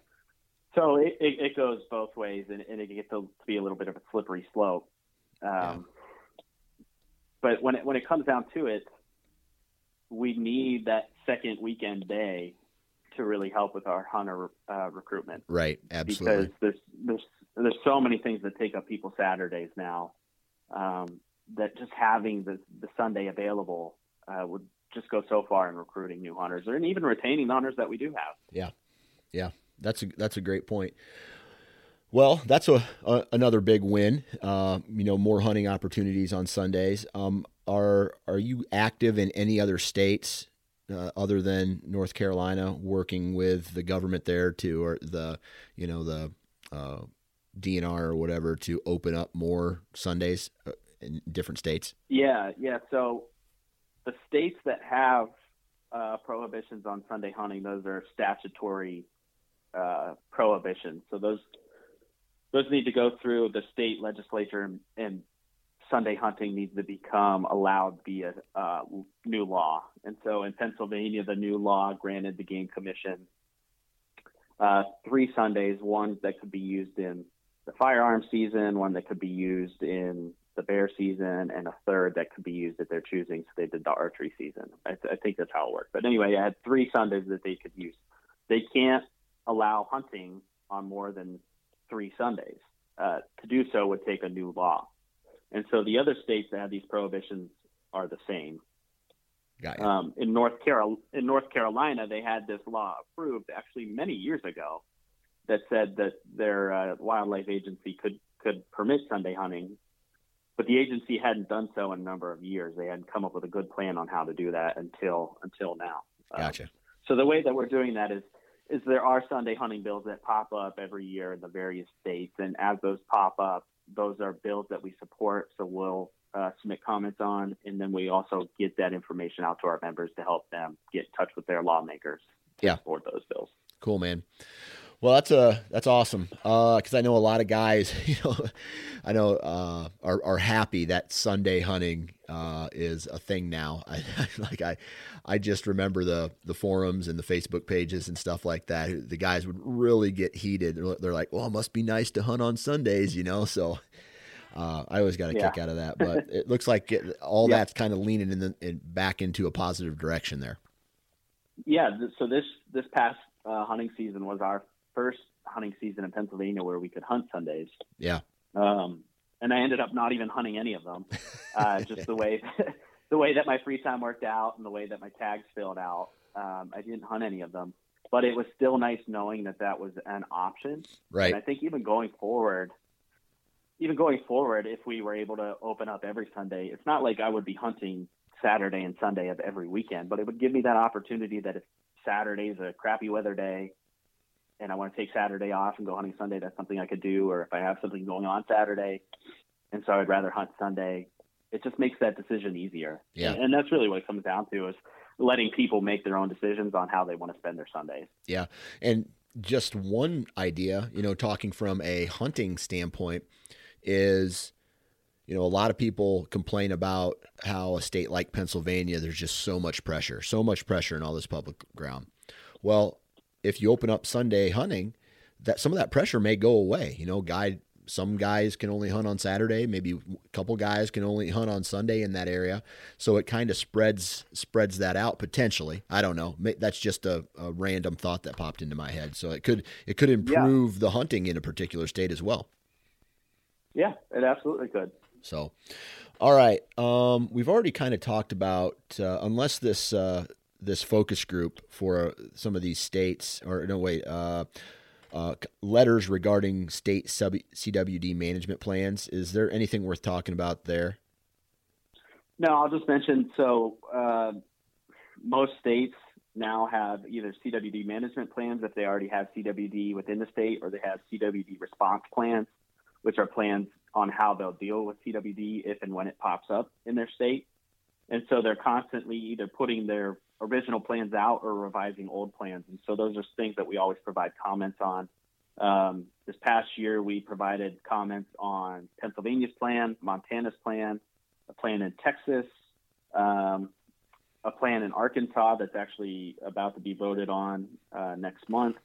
So it, it, it goes both ways, and, and, it gets to, be a little bit of a slippery slope. Um, yeah. But when it, when it comes down to it, we need that second weekend day to really help with our hunter uh, recruitment. Right. Absolutely. Because there's there's there's so many things that take up people's Saturdays now um, that just having the, the Sunday available uh, would just go so far in recruiting new hunters and even retaining the hunters that we do have. Yeah, yeah, that's a that's a great point. Well, that's a, a another big win. Uh, you know, more hunting opportunities on Sundays. Um, are are you active in any other states uh, other than North Carolina, working with the government there to, or the you know the uh, DNR or whatever to open up more Sundays uh, in different states? Yeah, yeah. So the states that have uh, prohibitions on Sunday hunting, those are statutory uh, prohibitions. So those those need to go through the state legislature, and, and Sunday hunting needs to become allowed via uh, new law. And so in Pennsylvania, the new law granted the Game Commission uh, three Sundays, one that could be used in the firearm season, one that could be used in the bear season, and a third that could be used at they're choosing. So they did the archery season. I, th- I think that's how it worked. But anyway, I had three Sundays that they could use. They can't allow hunting on more than three Sundays. Uh, to do so would take a new law. And so the other states that have these prohibitions are the same. Um, in North Carol in North Carolina, they had this law approved actually many years ago that said that their uh, wildlife agency could could permit Sunday hunting, but the agency hadn't done so in a number of years. They hadn't come up with a good plan on how to do that until until now. Um, gotcha. Um, so the way that we're doing that is is there are Sunday hunting bills that pop up every year in the various states, and as those pop up, those are bills that we support. So we'll uh, submit comments on, and then we also get that information out to our members to help them get in touch with their lawmakers yeah. support those bills. Cool, man. Well, that's a uh, that's awesome because uh, I know a lot of guys, <laughs> you know, I know uh, are are happy that Sunday hunting uh, is a thing now. <laughs> I, like I, I just remember the the forums and the Facebook pages and stuff like that. The guys would really get heated. They're like, "Well, it must be nice to hunt on Sundays," you know. So uh, I always got a yeah. kick out of that, but <laughs> it looks like it, all yeah. that's kind of leaning in, the, in back into a positive direction there. Yeah. So this this past uh, hunting season was our first hunting season in Pennsylvania where we could hunt Sundays. Yeah. Um, and I ended up not even hunting any of them. <laughs> Uh, just the way <laughs> the way that my free time worked out and the way that my tags filled out. Um, I didn't hunt any of them, but it was still nice knowing that that was an option. Right. And I think even going forward, even going forward, if we were able to open up every Sunday, it's not like I would be hunting Saturday and Sunday of every weekend, but it would give me that opportunity that if Saturday's a crappy weather day and I want to take Saturday off and go hunting Sunday, that's something I could do. Or if I have something going on Saturday and so I'd rather hunt Sunday, it just makes that decision easier. Yeah. And, and that's really what it comes down to is letting people make their own decisions on how they want to spend their Sundays. Yeah. And just one idea, you know, talking from a hunting standpoint, is you know, a lot of people complain about how a state like Pennsylvania, there's just so much pressure, so much pressure in all this public ground. Well, if you open up Sunday hunting, that some of that pressure may go away. You know, guy, some guys can only hunt on Saturday, maybe a couple guys can only hunt on Sunday in that area. So it kind of spreads spreads that out potentially. I don't know. That's just a, a random thought that popped into my head. So it could it could improve yeah. the hunting in a particular state as well. Yeah, it absolutely could. So, all right, um, we've already kind of talked about uh, unless this uh, this focus group for some of these states, or no wait, uh, uh letters regarding state sub- CWD management plans. Is there anything worth talking about there? No, I'll just mention. So uh, most states now have either CWD management plans if they already have CWD within the state, or they have CWD response plans which are plans on how they'll deal with CWD if and when it pops up in their state. And so they're constantly either putting their original plans out or revising old plans. And so those are things that we always provide comments on. Um, this past year, we provided comments on Pennsylvania's plan, Montana's plan, a plan in Texas, um, a plan in Arkansas that's actually about to be voted on uh, next month,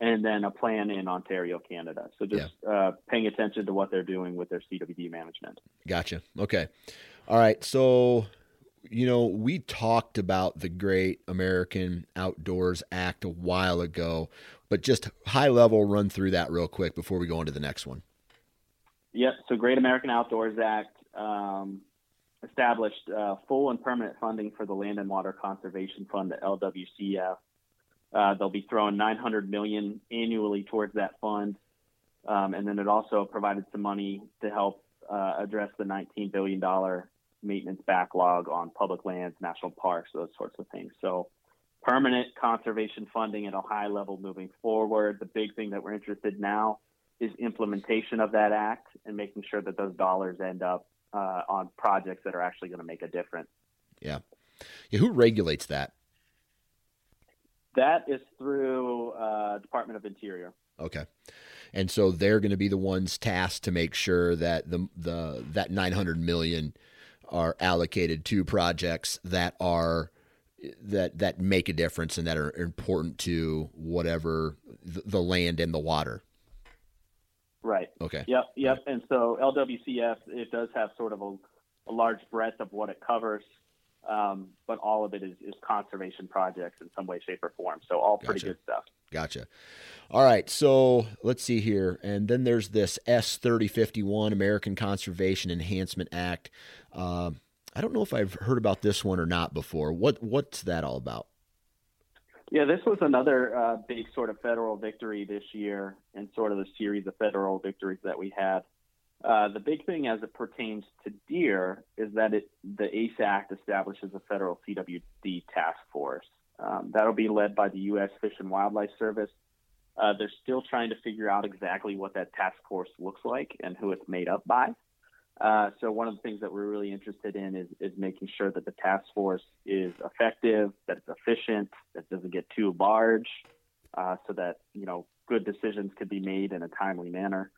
and then a plan in Ontario, Canada. So just yeah. uh, paying attention to what they're doing with their CWD management. Gotcha. Okay. All right. So, you know, we talked about the Great American Outdoors Act a while ago, but just high level run through that real quick before we go on to the next one. Yep. So, Great American Outdoors Act um, established uh, full and permanent funding for the Land and Water Conservation Fund, the LWCF. Uh, they'll be throwing 900 million annually towards that fund, um, and then it also provided some money to help uh, address the 19 billion dollar maintenance backlog on public lands, national parks, those sorts of things. So, permanent conservation funding at a high level moving forward. The big thing that we're interested in now is implementation of that act and making sure that those dollars end up uh, on projects that are actually going to make a difference. Yeah. yeah. Who regulates that? That is through uh, Department of Interior. Okay. And so they're going to be the ones tasked to make sure that the the that 900 million are allocated to projects that are that that make a difference and that are important to whatever the, the land and the water. Right. Okay. Yep. Yep. And so LWCF it does have sort of a, a large breadth of what it covers, um, but all of it is, is conservation projects in some way, shape, or form. So all pretty Gotcha. good stuff. Gotcha. All right. So let's see here. And then there's this S thirty fifty one American Conservation Enhancement Act. Uh, I don't know if I've heard about this one or not before. What what's that all about? Yeah, this was another uh, big sort of federal victory this year, and sort of the series of federal victories that we had. Uh, the big thing as it pertains to deer is that it, the ACE Act establishes a federal CWD task force. Um, that'll be led by the U.S. Fish and Wildlife Service. Uh, they're still trying to figure out exactly what that task force looks like and who it's made up by. Uh, so one of the things that we're really interested in is, is making sure that the task force is effective, that it's efficient, that it doesn't get too large, uh, so that you know good decisions could be made in a timely manner.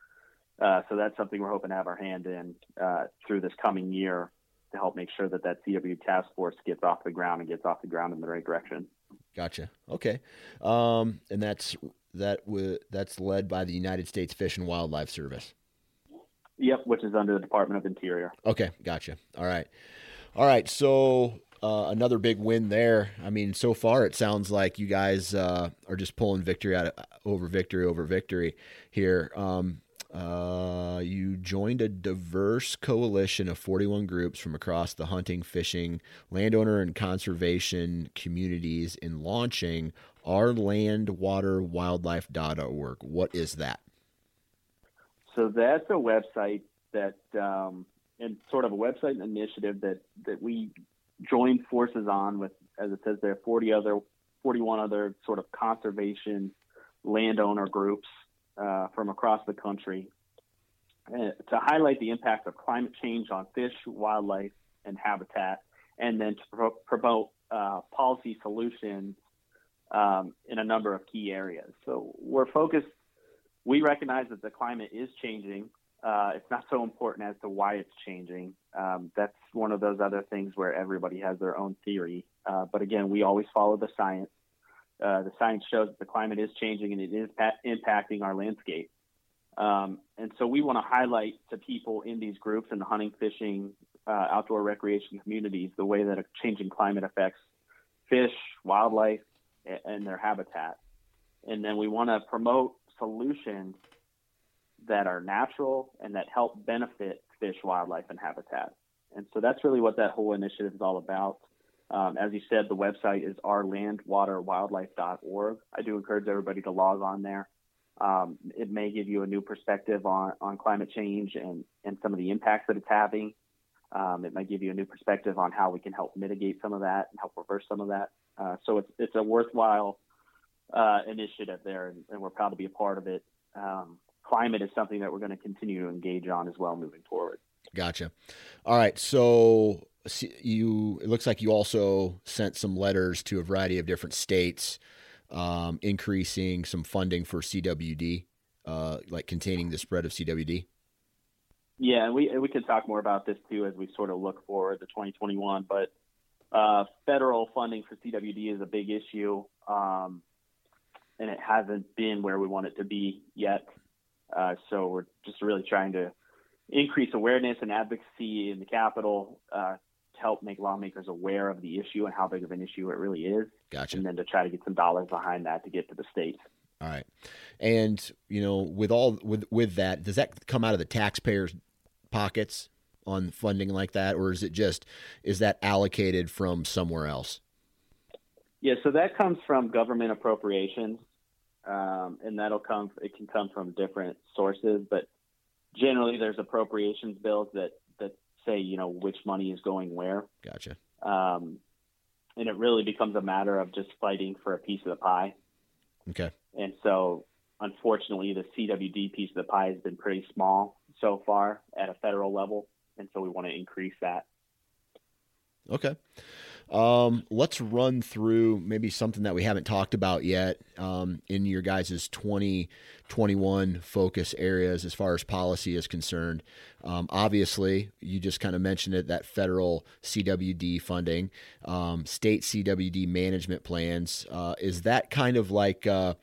Uh, so that's something we're hoping to have our hand in uh, through this coming year to help make sure that that CW task force gets off the ground and gets off the ground in the right direction. Gotcha. Okay. Um, and that's that w- that's led by the United States Fish and Wildlife Service. Yep, which is under the Department of Interior. Okay, gotcha. All right, all right. So uh, another big win there. I mean, so far it sounds like you guys uh, are just pulling victory out of, over victory over victory here. Um, uh, you joined a diverse coalition of 41 groups from across the hunting, fishing, landowner, and conservation communities in launching our landwaterwildlife.org. What is that? So that's a website that, um, and sort of a website initiative that that we joined forces on with, as it says there, 40 other, 41 other sort of conservation landowner groups uh, from across the country uh, to highlight the impact of climate change on fish, wildlife, and habitat, and then to pro- promote uh, policy solutions um, in a number of key areas. So we're focused we recognize that the climate is changing. Uh, it's not so important as to why it's changing. Um, that's one of those other things where everybody has their own theory. Uh, but again, we always follow the science. Uh, the science shows that the climate is changing and it is pa- impacting our landscape. Um, and so we want to highlight to people in these groups in the hunting, fishing, uh, outdoor recreation communities the way that a changing climate affects fish, wildlife, and, and their habitat. And then we want to promote solutions that are natural and that help benefit fish, wildlife, and habitat. And so that's really what that whole initiative is all about. Um, as you said, the website is ourlandwaterwildlife.org. I do encourage everybody to log on there. Um, it may give you a new perspective on, on climate change and, and some of the impacts that it's having. Um, it might give you a new perspective on how we can help mitigate some of that and help reverse some of that. Uh, so it's, it's a worthwhile uh, initiative there, and, and, we're proud to be a part of it. Um, climate is something that we're going to continue to engage on as well moving forward. Gotcha. All right, so you it looks like you also sent some letters to a variety of different states, um, increasing some funding for CWD, uh, like containing the spread of CWD. Yeah, and we we could talk more about this too as we sort of look forward to 2021. But uh, federal funding for CWD is a big issue. Um, and it hasn't been where we want it to be yet. Uh, so we're just really trying to increase awareness and advocacy in the capital uh, to help make lawmakers aware of the issue and how big of an issue it really is. Gotcha. And then to try to get some dollars behind that to get to the states. All right. And you know, with all with with that, does that come out of the taxpayers' pockets on funding like that, or is it just is that allocated from somewhere else? Yeah, so that comes from government appropriations um, and that'll come. It can come from different sources, but generally there's appropriations bills that that say you know which money is going where. Gotcha. Um, and it really becomes a matter of just fighting for a piece of the pie. Okay. And so, unfortunately, the CWD piece of the pie has been pretty small so far at a federal level, and so we want to increase that. Okay. Um, let's run through maybe something that we haven't talked about yet um, in your guys' 2021 focus areas as far as policy is concerned. Um, obviously, you just kind of mentioned it that federal CWD funding, um, state CWD management plans. Uh, is that kind of like uh,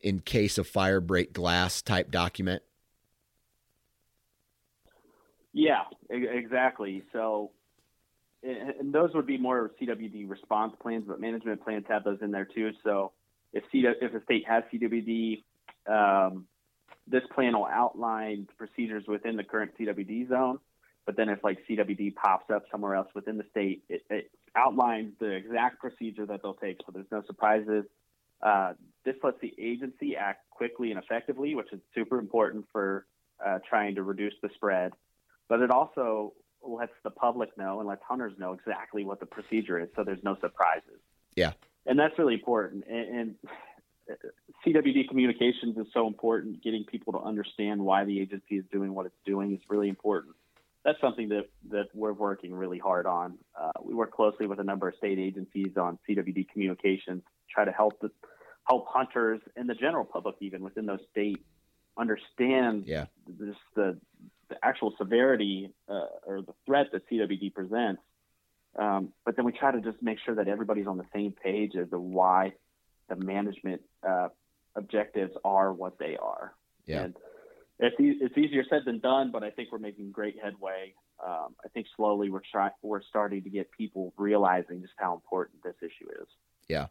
in case of fire break glass type document? Yeah, exactly. So and those would be more CWD response plans, but management plans have those in there too. So if CW, if a state has CWD, um, this plan will outline procedures within the current CWD zone. But then if like CWD pops up somewhere else within the state, it, it outlines the exact procedure that they'll take. So there's no surprises. Uh, this lets the agency act quickly and effectively, which is super important for uh, trying to reduce the spread. But it also lets the public know and lets hunters know exactly what the procedure is, so there's no surprises. Yeah, and that's really important. And, and CWD communications is so important. Getting people to understand why the agency is doing what it's doing is really important. That's something that that we're working really hard on. Uh, we work closely with a number of state agencies on CWD communications, try to help the help hunters and the general public even within those states understand yeah. this the the actual severity uh, or the threat that CWD presents. Um, but then we try to just make sure that everybody's on the same page as to why the management uh, objectives are what they are. Yeah. And it's, it's easier said than done, but I think we're making great headway. Um, I think slowly we're trying, we're starting to get people realizing just how important this issue is. Yeah.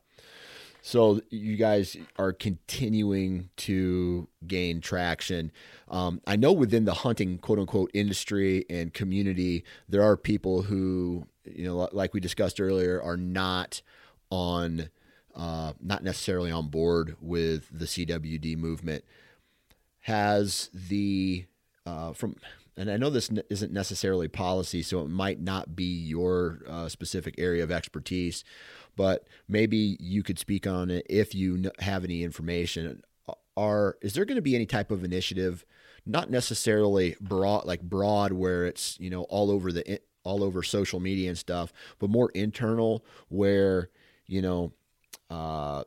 So you guys are continuing to gain traction. Um, I know within the hunting quote unquote industry and community, there are people who, you know, like we discussed earlier, are not on, uh, not necessarily on board with the CWD movement. Has the uh, from and I know this isn't necessarily policy, so it might not be your uh, specific area of expertise, but maybe you could speak on it if you have any information. Are is there going to be any type of initiative, not necessarily broad like broad where it's you know all over the all over social media and stuff, but more internal where you know uh,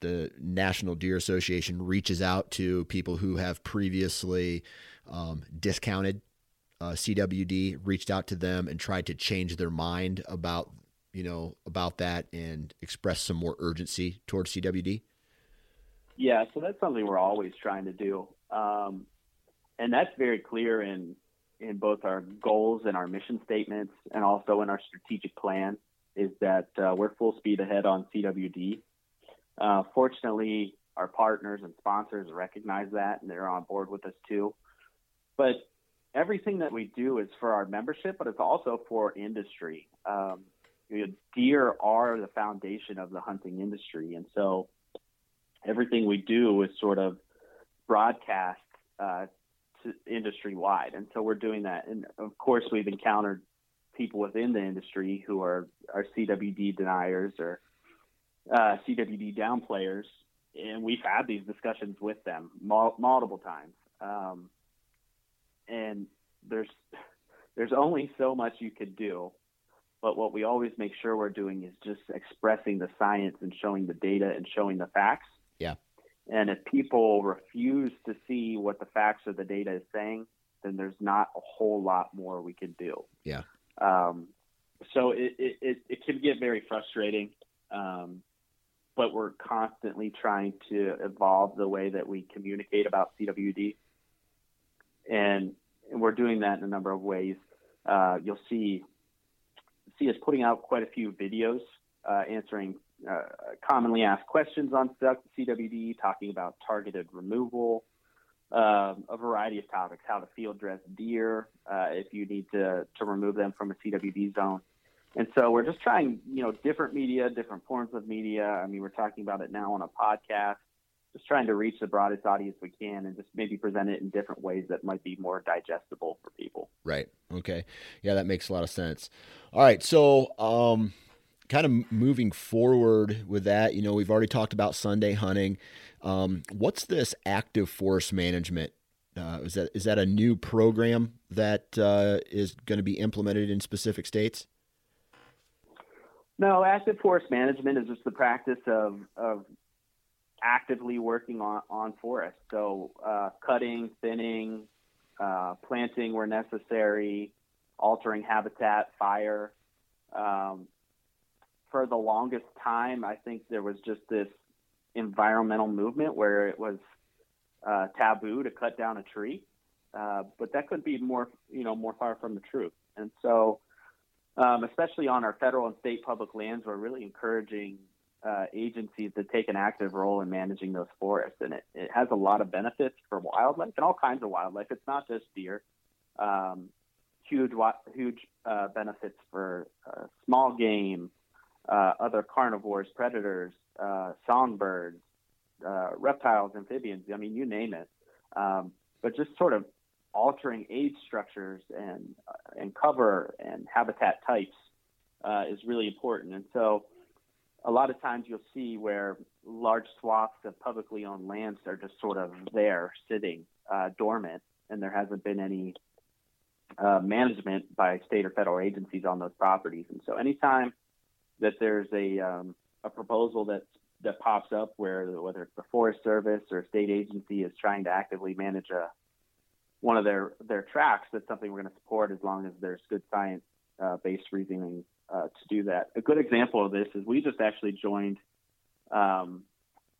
the National Deer Association reaches out to people who have previously um, discounted uh, CWD, reached out to them and tried to change their mind about you know, about that and express some more urgency towards CWD? Yeah, so that's something we're always trying to do, um, and that's very clear in in both our goals and our mission statements, and also in our strategic plan. Is that uh, we're full speed ahead on CWD. Uh, fortunately, our partners and sponsors recognize that, and they're on board with us too. But everything that we do is for our membership, but it's also for industry. Um, you know, deer are the foundation of the hunting industry, and so everything we do is sort of broadcast uh, to industry wide, and so we're doing that. And of course, we've encountered people within the industry who are are CWD deniers or uh, CWD downplayers, and we've had these discussions with them mul- multiple times. Um, and there's there's only so much you could do but what we always make sure we're doing is just expressing the science and showing the data and showing the facts. Yeah. And if people refuse to see what the facts or the data is saying, then there's not a whole lot more we can do. Yeah. Um, so it, it, it, it, can get very frustrating, um, but we're constantly trying to evolve the way that we communicate about CWD. And, and we're doing that in a number of ways. Uh, you'll see see us putting out quite a few videos uh, answering uh, commonly asked questions on CWD, talking about targeted removal, um, a variety of topics, how to field dress deer uh, if you need to, to remove them from a CWD zone. And so we're just trying, you know, different media, different forms of media. I mean, we're talking about it now on a podcast, just trying to reach the broadest audience we can and just maybe present it in different ways that might be more digestible for people. Right. Okay. Yeah, that makes a lot of sense. All right. So, um, kind of moving forward with that, you know, we've already talked about Sunday hunting. Um, what's this active forest management? Uh, is that is that a new program that uh, is going to be implemented in specific states? No, active forest management is just the practice of, of actively working on, on forests. So uh, cutting, thinning, uh, planting where necessary, altering habitat, fire. Um, for the longest time, I think there was just this environmental movement where it was uh, taboo to cut down a tree, uh, but that could be more, you know, more far from the truth. And so, um, especially on our federal and state public lands, we're really encouraging uh, agencies to take an active role in managing those forests, and it, it has a lot of benefits for wildlife and all kinds of wildlife. It's not just deer. Um, huge, huge uh, benefits for uh, small game, uh, other carnivores, predators, uh, songbirds, reptiles, amphibians. I mean, you name it. Um, but just sort of altering age structures and and cover and habitat types is really important. And so a lot of times you'll see where large swaths of publicly owned lands are just sort of there sitting uh, dormant and there hasn't been any uh, management by state or federal agencies on those properties. And so anytime that there's a um, a proposal that that pops up where whether it's the forest service or a state agency is trying to actively manage a one of their their tracks that's something we're going to support as long as there's good science uh, based reasoning uh, to do that. A good example of this is we just actually joined um,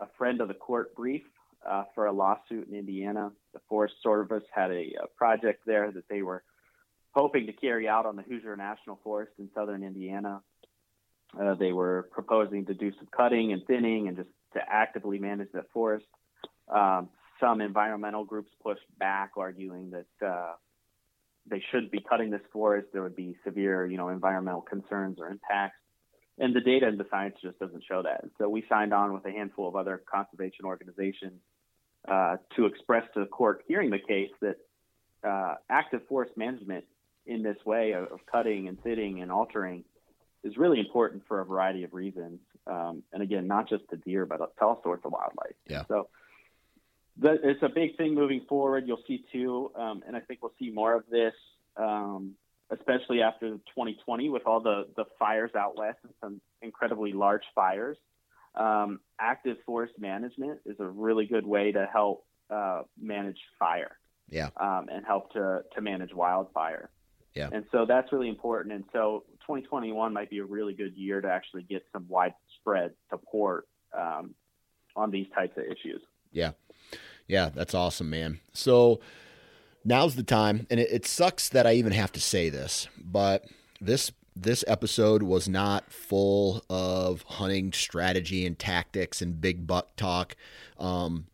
a friend of the court brief uh, for a lawsuit in Indiana. The Forest Service had a, a, project there that they were hoping to carry out on the Hoosier National Forest in southern Indiana. Uh, they were proposing to do some cutting and thinning and just to actively manage that forest. Um, some environmental groups pushed back, arguing that uh, they shouldn't be cutting this forest. There would be severe, you know, environmental concerns or impacts. And the data and the science just doesn't show that. So we signed on with a handful of other conservation organizations uh, to express to the court hearing the case that uh, active forest management in this way of, of, cutting and thinning and altering is really important for a variety of reasons. Um, and again, not just to deer, but to all sorts of wildlife. Yeah. So the, it's a big thing moving forward. You'll see too, um, and I think we'll see more of this, um, especially after 2020 with all the the fires out west and some incredibly large fires. Um, active forest management is a really good way to help uh, manage fire. Yeah. Um, and help to to manage wildfire. Yeah. And so that's really important. And so 2021 might be a really good year to actually get some widespread support um, on these types of issues. Yeah. Yeah, that's awesome, man. So now's the time, and it, it sucks that I even have to say this, but this this episode was not full of hunting strategy and tactics and big buck talk. Um,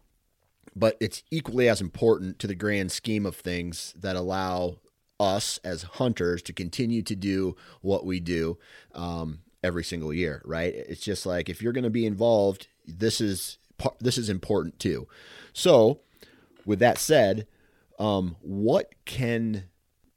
but it's equally as important to the grand scheme of things that allow us as hunters to continue to do what we do um, every single year, right? It's just like if you're going to be involved, this is this is important too. So, with that said, um, what can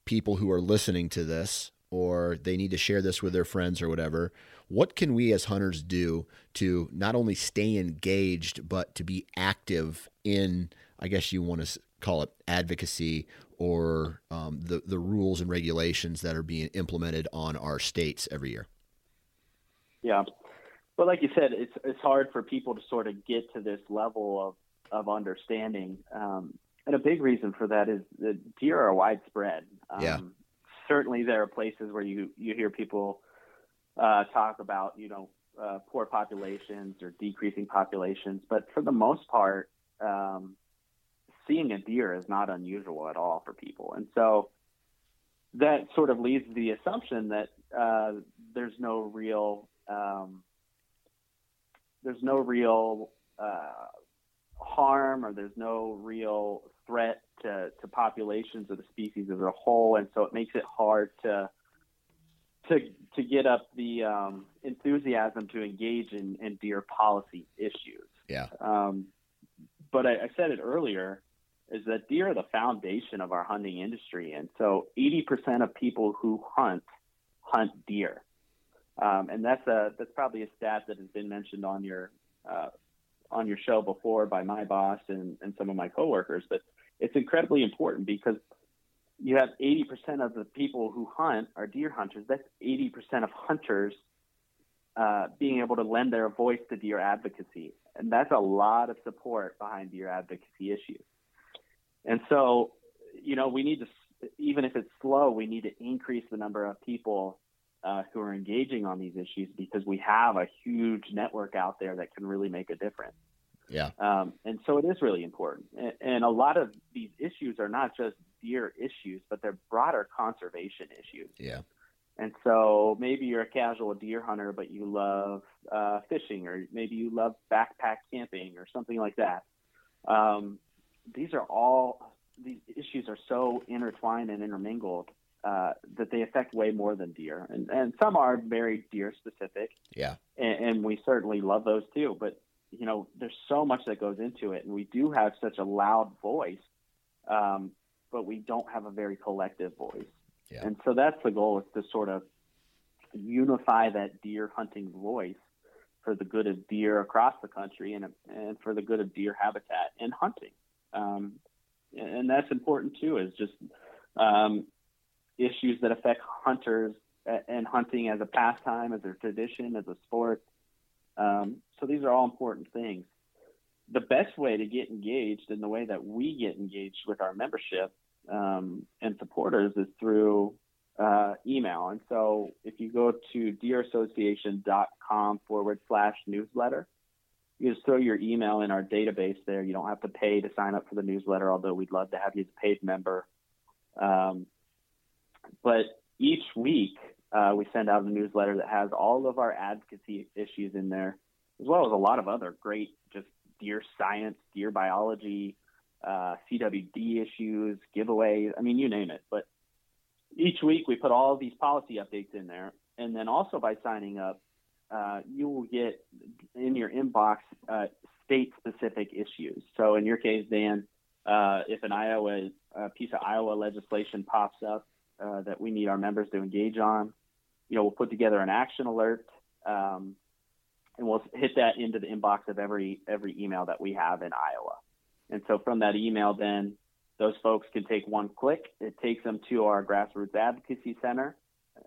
people who are listening to this, or they need to share this with their friends or whatever, what can we as hunters do to not only stay engaged, but to be active in, I guess you want to call it advocacy or um, the, the rules and regulations that are being implemented on our states every year? Yeah. But like you said, it's it's hard for people to sort of get to this level of of understanding. Um, and a big reason for that is that deer are widespread. Um, yeah. Certainly, there are places where you you hear people uh, talk about you know uh, poor populations or decreasing populations, but for the most part, um, seeing a deer is not unusual at all for people, and so that sort of leads to the assumption that uh, there's no real um, there's no real uh, harm or there's no real threat to, to populations of the species as a whole, and so it makes it hard to to to get up the um, enthusiasm to engage in, in deer policy issues. Yeah. Um, but I, I said it earlier is that deer are the foundation of our hunting industry, and so 80% of people who hunt hunt deer. Um, and that's a that's probably a stat that has been mentioned on your uh, on your show before by my boss and, and some of my coworkers. But it's incredibly important because you have 80% of the people who hunt are deer hunters. That's 80% of hunters uh, being able to lend their voice to deer advocacy. And that's a lot of support behind deer advocacy issues. And so, you know, we need to, even if it's slow, we need to increase the number of people uh, who are engaging on these issues because we have a huge network out there that can really make a difference. Yeah. Um, and so it is really important. And, and, a lot of these issues are not just deer issues, but they're broader conservation issues. Yeah. And so maybe you're a casual deer hunter, but you love uh, fishing, or maybe you love backpack camping, or something like that. Um, these are all these issues are so intertwined and intermingled uh, that they affect way more than deer, and and some are very deer specific. Yeah, and, and we certainly love those too. But you know, there's so much that goes into it, and we do have such a loud voice, um, but we don't have a very collective voice. Yeah. And so that's the goal is to sort of unify that deer hunting voice for the good of deer across the country and, and for the good of deer habitat and hunting. Um, and that's important too, is just um, issues that affect hunters and hunting as a pastime, as a tradition, as a sport. Um, so these are all important things. The best way to get engaged and the way that we get engaged with our membership um, and supporters is through uh, email. And so if you go to deerassociation.com forward slash newsletter, you just throw your email in our database there. You don't have to pay to sign up for the newsletter, although we'd love to have you as a paid member. Um, but each week, uh, we send out a newsletter that has all of our advocacy issues in there, as well as a lot of other great just deer science, deer biology, uh, CWD issues, giveaways. I mean, you name it. But each week we put all these policy updates in there, and then also by signing up, uh, you will get in your inbox uh, state-specific issues. So in your case, Dan, uh, if an Iowa a piece of Iowa legislation pops up uh, that we need our members to engage on, you know, we'll put together an action alert, um, and we'll hit that into the inbox of every every email that we have in Iowa. And so from that email, then those folks can take one click. It takes them to our grassroots advocacy center.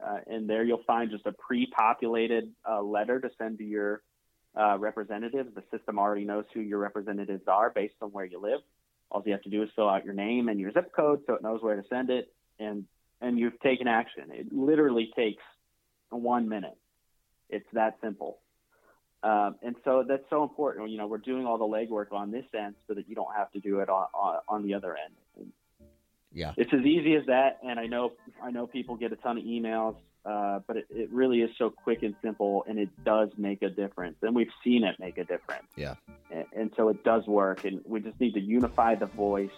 Uh, and there you'll find just a pre-populated uh, letter to send to your uh, representatives. The system already knows who your representatives are based on where you live. All you have to do is fill out your name and your zip code so it knows where to send it, and and you've taken action. It literally takes one minute. It's that simple. Um, and so that's so important. You know, we're doing all the legwork on this end so that you don't have to do it on, on, on the other end. Yeah, it's as easy as that. And I know I know people get a ton of emails, uh, but it, it really is so quick and simple, and it does make a difference. And we've seen it make a difference. Yeah, and, and so it does work. And we just need to unify the voice.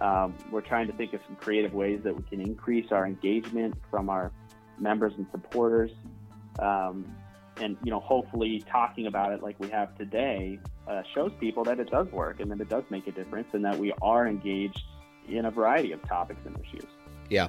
Um, we're trying to think of some creative ways that we can increase our engagement from our members and supporters. Um, and you know hopefully talking about it like we have today uh, shows people that it does work and that it does make a difference and that we are engaged in a variety of topics and issues. Yeah.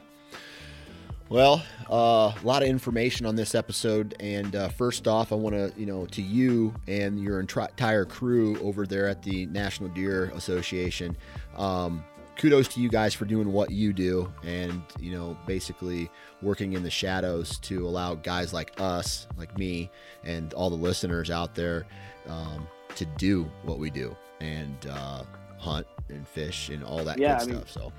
Well uh, a lot of information on this episode. And uh, first off i want to you know to you and your entire crew over there at the national deer association. Um, kudos to you guys for doing what you do and you know basically working in the shadows to allow guys like us like me and all the listeners out there um, to do what we do and uh, hunt and fish and all that yeah, good I stuff mean, so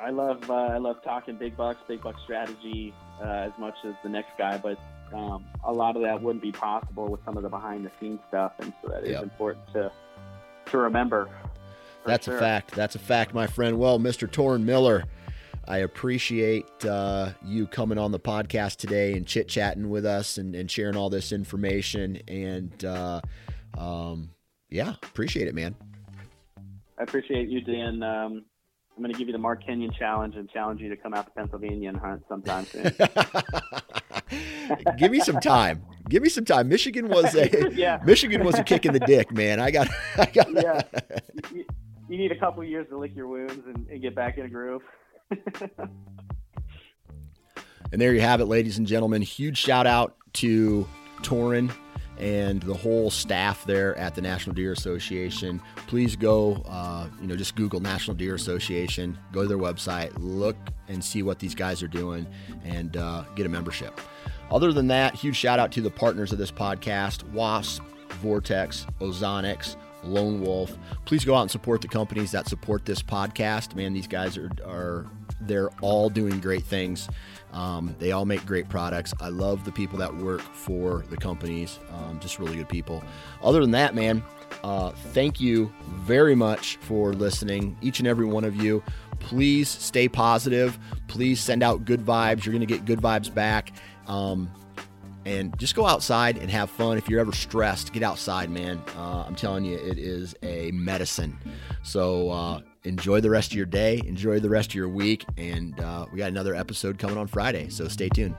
i love uh, i love talking big bucks big buck strategy uh, as much as the next guy but um, a lot of that wouldn't be possible with some of the behind the scenes stuff and so that yep. is important to to remember that's sure. a fact. That's a fact, my friend. Well, Mr. Torin Miller, I appreciate uh, you coming on the podcast today and chit chatting with us and, and, sharing all this information. And uh, um, yeah, appreciate it, man. I appreciate you, Dan. Um, I'm going to give you the Mark Kenyon challenge and challenge you to come out to Pennsylvania and hunt sometime soon. <laughs> give me some time. Give me some time. Michigan was a <laughs> yeah. Michigan was a kick in the dick, man. I got. <laughs> I got. Yeah you need a couple years to lick your wounds and, and get back in a groove. <laughs> and there you have it, ladies and gentlemen. Huge shout out to Torin and the whole staff there at the National Deer Association. Please go, uh, you know, just Google National Deer Association, go to their website, look and see what these guys are doing, and uh, get a membership. Other than that, huge shout out to the partners of this podcast Wasp, Vortex, Ozonics, Lone Wolf. Please go out and support the companies that support this podcast. Man, these guys are, are they're all doing great things. Um, they all make great products. I love the people that work for the companies, um, just really good people. Other than that, man, uh, thank you very much for listening, each and every one of you. Please stay positive. Please send out good vibes. You're going to get good vibes back. Um, and just go outside and have fun. If you're ever stressed, get outside, man. Uh, I'm telling you, it is a medicine. So uh, enjoy the rest of your day, enjoy the rest of your week, and uh, we got another episode coming on Friday. So stay tuned.